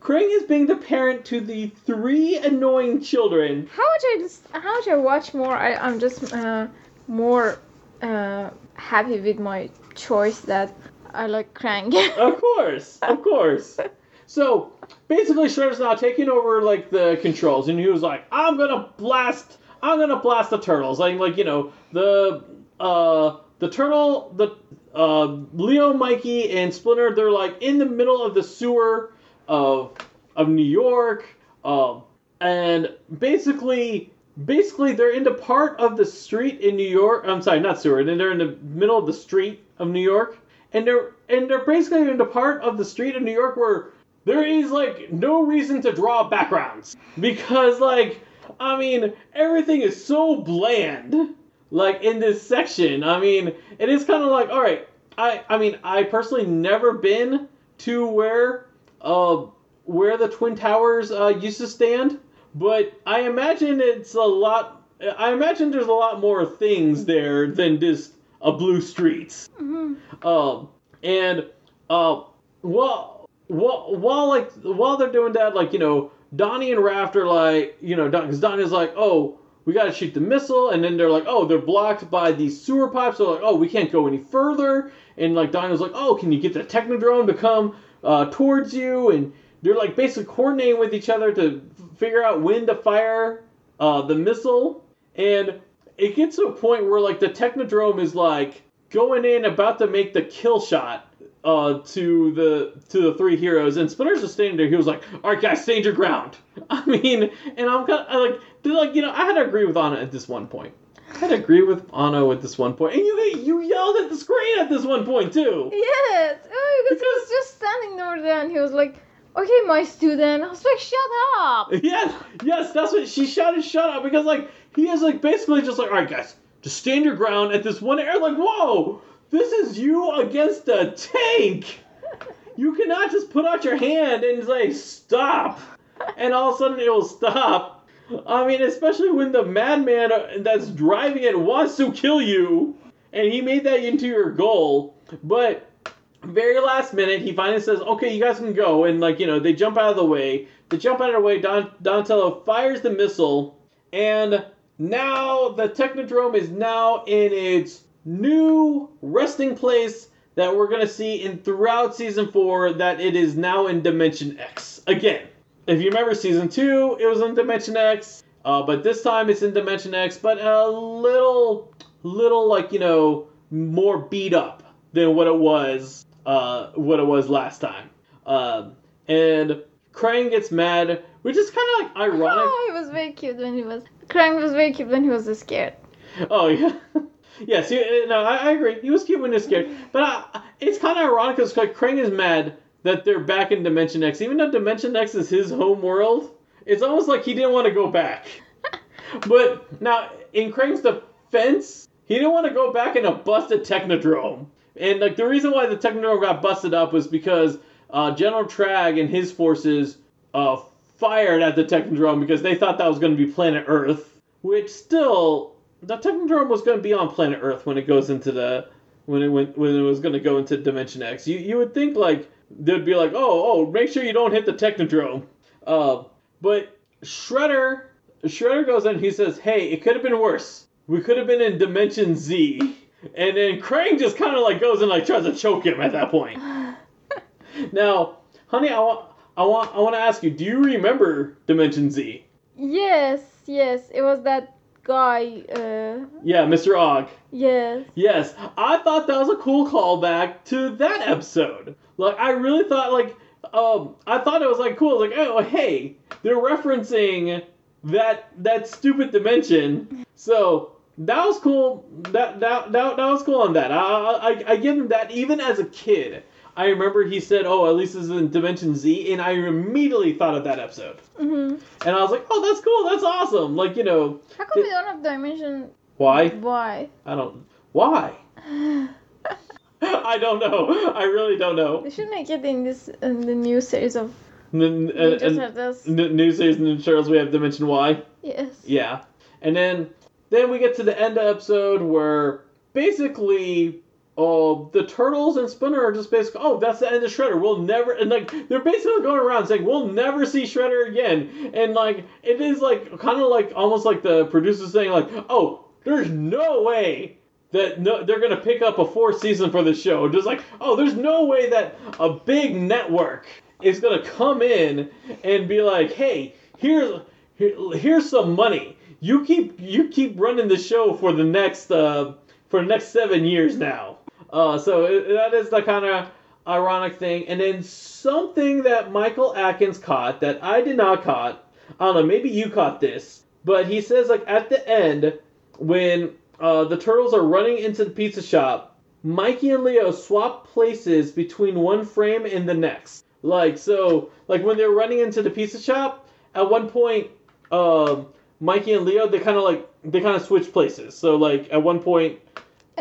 S1: Krang is being the parent to the three annoying children.
S2: How much I just how much I watch more I I'm just uh, more uh, happy with my choice that I like Krang.
S1: Of course, of course. So basically, Shredder's now taking over like the controls, and he was like, "I'm gonna blast, I'm gonna blast the turtles." Like, like you know, the uh, the turtle, the uh, Leo, Mikey, and Splinter. They're like in the middle of the sewer of of New York, um, and basically. Basically, they're into part of the street in New York. I'm sorry, not sewer. And they're in the middle of the street of New York, and they're and they're basically into part of the street of New York where there is like no reason to draw backgrounds because like I mean everything is so bland like in this section. I mean it is kind of like all right. I I mean I personally never been to where uh where the twin towers uh, used to stand, but I imagine it's a lot. I imagine there's a lot more things there than just a blue streets.
S2: Mhm.
S1: Um, and uh, while while while like while they're doing that, like you know, Donnie and Raph are like, you know, because Don, Donnie's like, oh, we got to shoot the missile, and then they're like, oh, they're blocked by these sewer pipes. So like, oh, we can't go any further. And like Donnie was like, oh, can you get the Technodrome to come uh, towards you? And they're like basically coordinating with each other to figure out when to fire uh, the missile. And it gets to a point where like the Technodrome is like going in about to make the kill shot uh, to the to the three heroes, and Splinter's just standing there. He was like, "All right, guys, stand your ground." I mean, and I'm kind of like, like you know, I had to agree with Anna at this one point. I had to agree with Anna at this one point, and you you yelled at the screen at this one point too.
S2: Yes, oh, because he was just standing over there and he was like, "Okay, my student." I was like, "Shut up!"
S1: Yes, yes, that's what she shouted. Shut up, because like he is like basically just like, all right, guys, just stand your ground at this one area. Like, whoa, this is you against a tank. You cannot just put out your hand and say stop, and all of a sudden it will stop. I mean, especially when the madman uh, that's driving it wants to kill you, and he made that into your goal, but very last minute, he finally says, "Okay, you guys can go." And like you know, they jump out of the way. They jump out of the way. Don Donatello fires the missile, and now the Technodrome is now in its new resting place that we're gonna see in throughout season four. That it is now in Dimension X again. If you remember season two, it was in Dimension X, uh, but this time it's in Dimension X, but a little, little like you know, more beat up than what it was, uh, what it was last time. Um, and Krang gets mad, which is kind of like ironic.
S2: Oh, he was very cute when he was. Krang was very cute when he was scared.
S1: Oh yeah. yes, he, no, I, I agree. He was cute when he was scared, but uh, it's kind of ironic because like Krang is mad that they're back in Dimension X, even though Dimension X is his home world. It's almost like he didn't want to go back. but now, in Krang's defense, he didn't want to go back in a busted Technodrome. And like the reason why the Technodrome got busted up was because uh, General Trag and his forces uh, fired at the Technodrome because they thought that was going to be Planet Earth, which still the Technodrome was going to be on Planet Earth when it goes into the when it went when it was going to go into Dimension X. You you would think like they'd be like, oh oh, make sure you don't hit the Technodrome. Uh, but Shredder Shredder goes in. He says, hey, it could have been worse. We could have been in Dimension Z. And then Krang just kind of like goes and like tries to choke him at that point. now, honey, I want, I want, I want to ask you: Do you remember Dimension Z?
S2: Yes, yes, it was that guy. Uh,
S1: Yeah, Mr. Og.
S2: yes.
S1: Yes, I thought that was a cool callback to that episode. Like, I really thought like, um, I thought it was like cool. Like, oh, hey, they're referencing that that stupid dimension. So that was cool. That that that, that was cool on that. I, I I give him that. Even as a kid, I remember he said, "Oh, at least it's in Dimension Z," and I immediately thought of that episode.
S2: hmm
S1: And I was like, "Oh, that's cool. That's awesome." Like, you know,
S2: How come we don't have dimension?
S1: why?
S2: Why?
S1: I don't. Why? I don't know. I really don't know.
S2: They should make it in this in the new series of
S1: N- n-
S2: Ninja
S1: and-
S2: Turtles.
S1: n- new series in Turtles, we have Dimension Y.
S2: Yes.
S1: Yeah, and then then we get to the end of the episode where basically, oh, the turtles and Splinter are just basically, oh, that's the end of Shredder. We'll never, and like they're basically going around saying we'll never see Shredder again, and like it is like kind of like almost like the producers saying like, oh, there's no way. That no, they're gonna pick up a fourth season for the show. Just like, oh, there's no way that a big network is gonna come in and be like, hey, here's here, here's some money. You keep you keep running the show for the next uh, for the next seven years now. Uh, so it, that is the kind of ironic thing. And then something that Michael Atkins caught that I did not caught. I don't know. Maybe you caught this, but he says like at the end when uh, the turtles are running into the pizza shop, Mikey and Leo swap places between one frame and the next. Like so, like when they're running into the pizza shop, at one point, um, Mikey and Leo they kind of like they kind of switch places. So like at one point,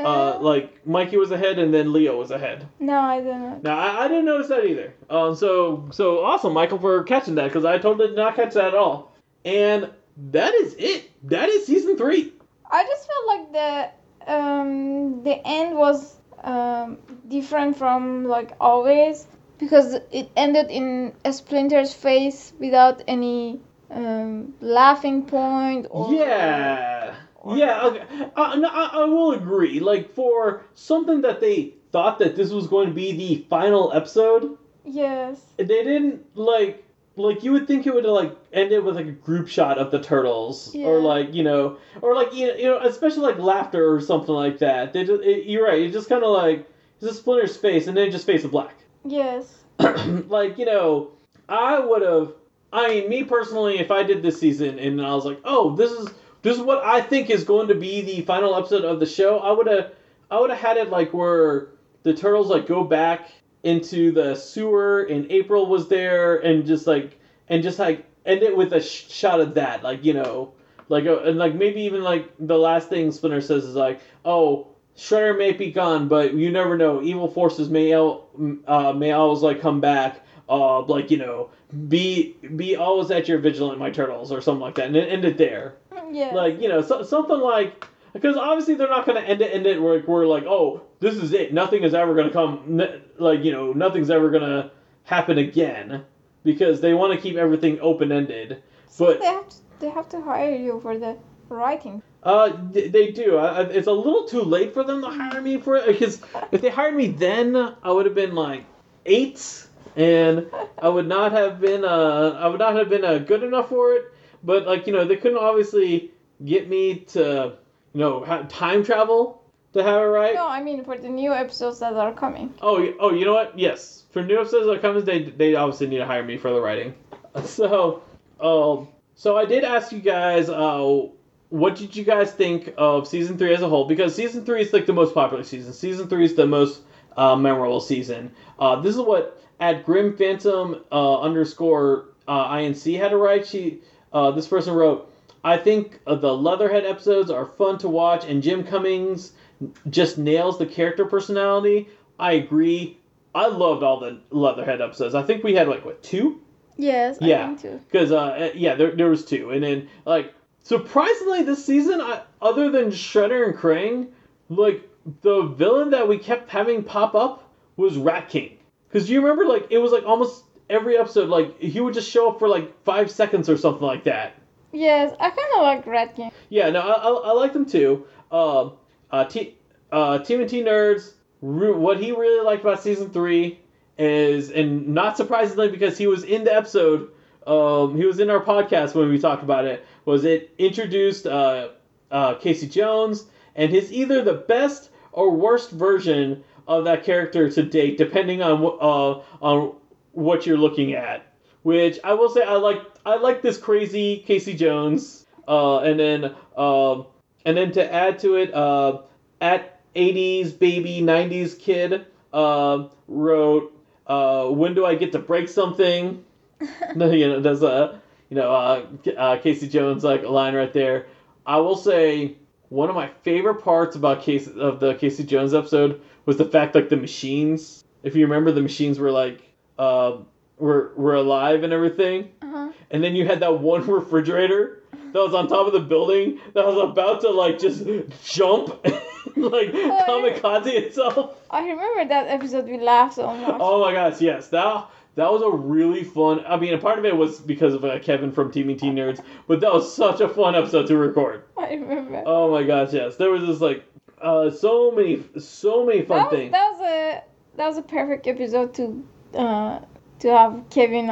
S1: uh, like Mikey was ahead and then Leo was ahead.
S2: no, I didn't.
S1: Now I, I didn't notice that either. Um, so so awesome, Michael, for catching that because I totally did not catch that at all. And that is it. That is season three.
S2: I just felt like the um the end was um different from like always because it ended in a Splinter's face without any um laughing point or
S1: Yeah. Yeah, okay. Uh, no, I, I will agree. Like for something that they thought that this was going to be the final episode,
S2: yes
S1: they didn't like like you would think it would have like ended with like a group shot of the turtles or like you know or like you know, you know especially like laughter or something like that. They just it, you're right. It just kind of like this is Splinter's face, and then it just face of black.
S2: Yes.
S1: like you know, I would have. I mean, me personally, if I did this season and I was like, oh, this is this is what I think is going to be the final episode of the show, I would have I would have had it like where the turtles like go back into the sewer and April was there and just like and just like end it with a sh- shot of that, like you know, like uh, and like maybe even like the last thing Splinter says is like, oh. Shredder may be gone, but you never know. Evil forces may al- uh, may always like come back. Uh, like you know, be be always at your vigilant, my turtles, or something like that, and end it there.
S2: Yeah.
S1: Like you know, so, something like because obviously they're not going to end it end it where we're like, oh, this is it. Nothing is ever going to come. n- Like you know, nothing's ever going to happen again because they want to keep everything open ended. But
S2: they have to, they have to hire you for the writing.
S1: uh, th- they do. I, I- it's a little too late for them to hire me for it because if they hired me then, I would have been like eight, and I would not have been. Uh, I would not have been uh, good enough for it. But like you know, they couldn't obviously get me to you know time travel to have it right.
S2: No, I mean for the new episodes that are coming.
S1: Oh, oh, you know what? Yes, for new episodes that comes, they they obviously need to hire me for the writing. So, um, so I did ask you guys, uh, what did you guys think of season three as a whole? Because season three is like the most popular season. Season three is the most uh, memorable season. Uh, this is what at Grim Phantom uh, underscore uh, inc had to write. She uh, this person wrote. I think uh, the Leatherhead episodes are fun to watch, and Jim Cummings just nails the character personality. I agree. I loved all the Leatherhead episodes. I think we had like what two?
S2: Yes,
S1: Yeah.
S2: I think too.
S1: Because uh, yeah, there there was two, and then like surprisingly this season, I, other than Shredder and Krang, like the villain that we kept having pop up was Rat King. Because you remember like it was like almost every episode like he would just show up for like five seconds or something like that.
S2: Yes, I kind of like Rat King.
S1: Yeah, no, I, I, I like them too. Um, uh, T, uh, Nerds, what he really liked about season three is, and not surprisingly because he was in the episode, um, he was in our podcast when we talked about it, was it introduced uh, uh, Casey Jones and his either the best or worst version of that character to date, depending on uh, on what you're looking at. Which I will say I like I like this crazy Casey Jones. Uh, and then um and then to add to it, uh, at 80s baby 90s kid uh, wrote, uh, "When do I get to break something?" no, you know, there's a you know uh, uh, Casey Jones like line right there. I will say one of my favorite parts about case of the Casey Jones episode was the fact like the machines. If you remember, the machines were like uh, were were alive and everything
S2: Uh-huh.
S1: and then you had that one refrigerator that was on top of the building that was about to like just jump like kamikaze itself
S2: I remember that episode. We laughed so much.
S1: oh my gosh yes that that was a really fun i mean a part of it was because of uh, kevin from teen nerds but that was such a fun episode to record
S2: I remember.
S1: oh my gosh yes there was just like uh, so many so many fun
S2: that was,
S1: things
S2: that was a that was a perfect episode to uh to have Kevin.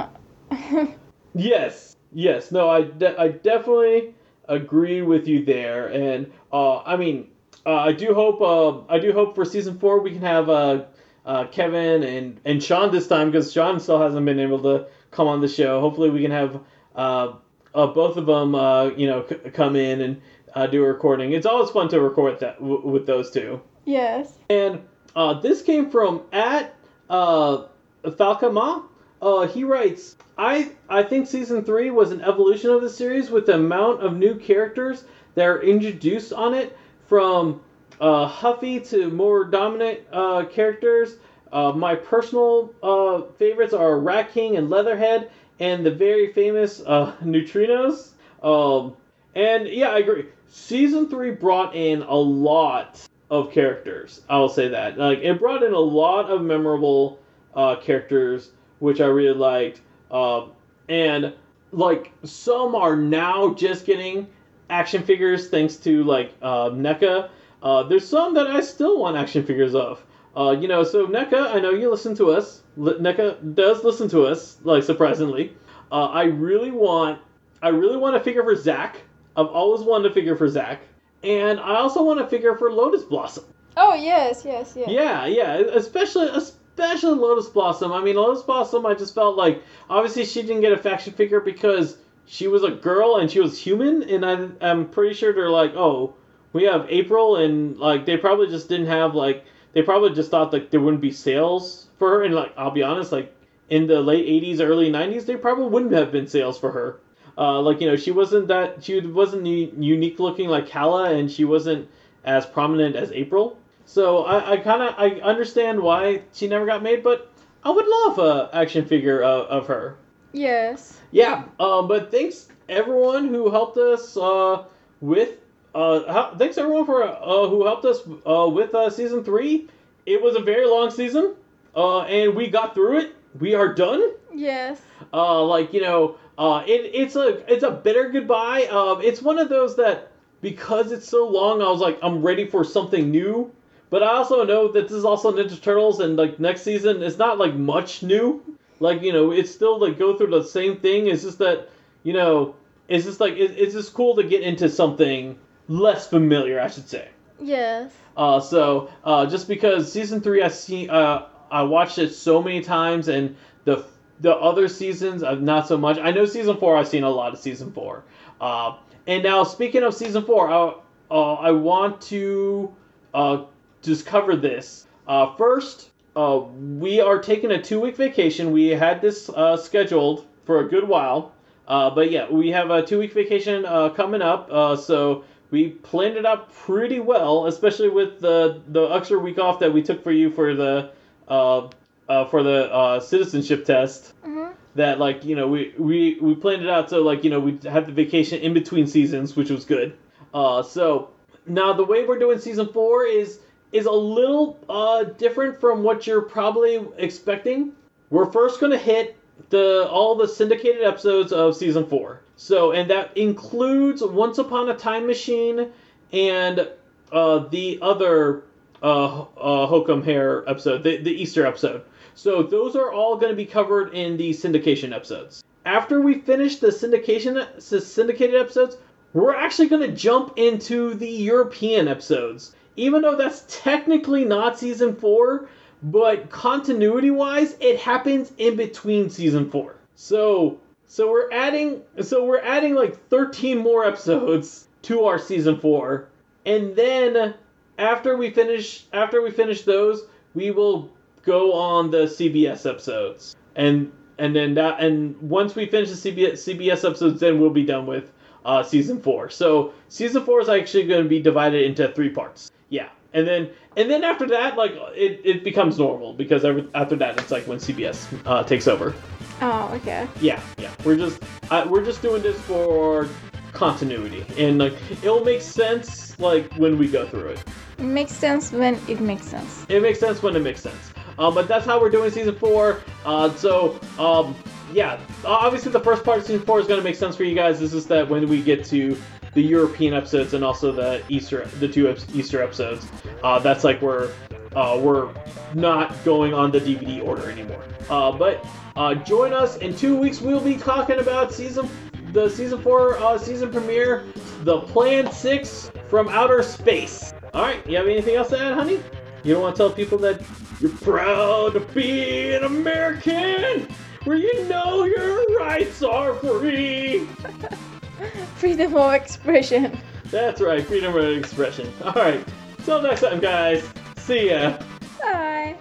S1: Yes, yes. No, I, de- I definitely agree with you there, and uh, I mean, uh, I do hope uh, I do hope for season four we can have uh, uh, Kevin and and Sean this time because Sean still hasn't been able to come on the show. Hopefully, we can have uh, uh, both of them, uh, you know, c- come in and uh, do a recording. It's always fun to record that w- with those two.
S2: yes.
S1: And uh, this came from at uh, Falcama. Uh, he writes, I, I think season three was an evolution of the series with the amount of new characters that are introduced on it, from uh, Huffy to more dominant uh, characters. Uh, my personal uh, favorites are Rat King and Leatherhead, and the very famous uh, Neutrinos. Um, and yeah, I agree. Season three brought in a lot of characters. I will say that. Like it brought in a lot of memorable uh, characters, which I really liked. Um, and like some are now just getting action figures thanks to like uh, NECA. Uh, there's some that I still want action figures of. Uh, you know, so NECA, I know you listen to us. L- NECA does listen to us, like surprisingly. Uh, I really want, I really want a figure for Zach. I've always wanted a figure for Zach, and I also want a figure for Lotus Blossom.
S2: Oh yes, yes, yes.
S1: Yeah, yeah, especially especially Lotus Blossom. I mean, Lotus Blossom, I just felt like obviously she didn't get a faction figure because she was a girl and she was human, and I, I'm pretty sure they're like, oh, we have April, and like they probably just didn't have like they probably just thought like there wouldn't be sales for her, and like I'll be honest, like in the late '80s, early '90s, there probably wouldn't have been sales for her. Uh, like you know, she wasn't that she wasn't unique looking like Kala, and she wasn't as prominent as April. So I, I kind of I understand why she never got made, but I would love a action figure of, of her.
S2: Yes.
S1: Yeah. Um. But thanks everyone who helped us uh, with uh. thanks everyone for uh, who helped us uh, with uh, season three. It was a very long season. Uh, and we got through it. We are done.
S2: Yes.
S1: Uh, like you know, uh, it, it's a it's a bitter goodbye. Um, it's one of those that because it's so long, I was like, I'm ready for something new. But I also know that this is also Ninja Turtles, and like next season, it's not like much new. Like you know, it's still like go through the same thing. It's just that you know, it's just like it, it's just cool to get into something less familiar, I should say.
S2: Yes.
S1: Uh, so uh, just because season three, I see, uh, I watched it so many times, and the the other seasons, I've not so much. I know season four, I've seen a lot of season four. Uh, and now, speaking of season four, I, uh, I want to uh, just cover this. Uh, first, uh, we are taking a two week vacation. We had this uh, scheduled for a good while. Uh, but yeah, we have a two week vacation uh, coming up. Uh, so we planned it out pretty well, especially with the, the extra week off that we took for you for the uh, uh, for the uh, citizenship test.
S2: Mm-hmm.
S1: That like you know we, we we planned it out so like you know we had the vacation in between seasons, which was good. Uh, so now the way we're doing season four is is a little uh, different from what you're probably expecting. We're first going to hit the all the syndicated episodes of season four. So, and that includes Once Upon a Time Machine and uh, the other uh, uh, Hook'em Hair episode, the, the Easter episode. So those are all going to be covered in the syndication episodes. After we finish the syndication syndicated episodes, we're actually going to jump into the European episodes even though that's technically not season four, but continuity wise, it happens in between season four. So so we're adding so we're adding like 13 more episodes to our season four. And then after we finish after we finish those, we will go on the CBS episodes. And and then that and once we finish the CBS CBS episodes, then we'll be done with uh, season four. So season four is actually going to be divided into three parts. Yeah, and then and then after that, like it, it becomes normal because every, after that, it's like when CBS uh, takes over.
S2: Oh, okay.
S1: Yeah, yeah. We're just uh, we're just doing this for continuity, and like it'll make sense like when we go through it.
S2: It makes sense when it makes sense.
S1: It makes sense when it makes sense. Um, but that's how we're doing season four. Uh, so um, yeah, obviously the first part of season four is going to make sense for you guys. This is that when we get to the European episodes and also the Easter, the two Easter episodes. Uh, that's like we're uh, we're not going on the DVD order anymore. Uh, but uh, join us in two weeks. We'll be talking about season the season four uh, season premiere, the Plan Six from Outer Space. All right, you have anything else to add, honey? You don't want to tell people that you're proud to be an American, where you know your rights are free.
S2: freedom of expression.
S1: That's right, freedom of expression. All right, till next time, guys. See ya.
S2: Bye.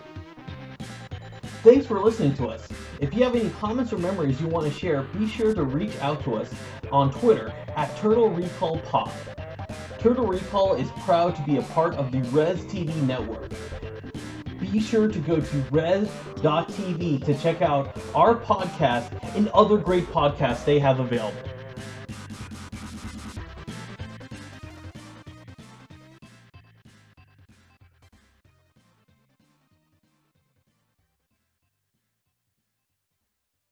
S1: Thanks for listening to us. If you have any comments or memories you want to share, be sure to reach out to us on Twitter at Turtle Recall Pod. Turtle Recall is proud to be a part of the Res TV network. Be sure to go to res.tv to check out our podcast and other great podcasts they have available.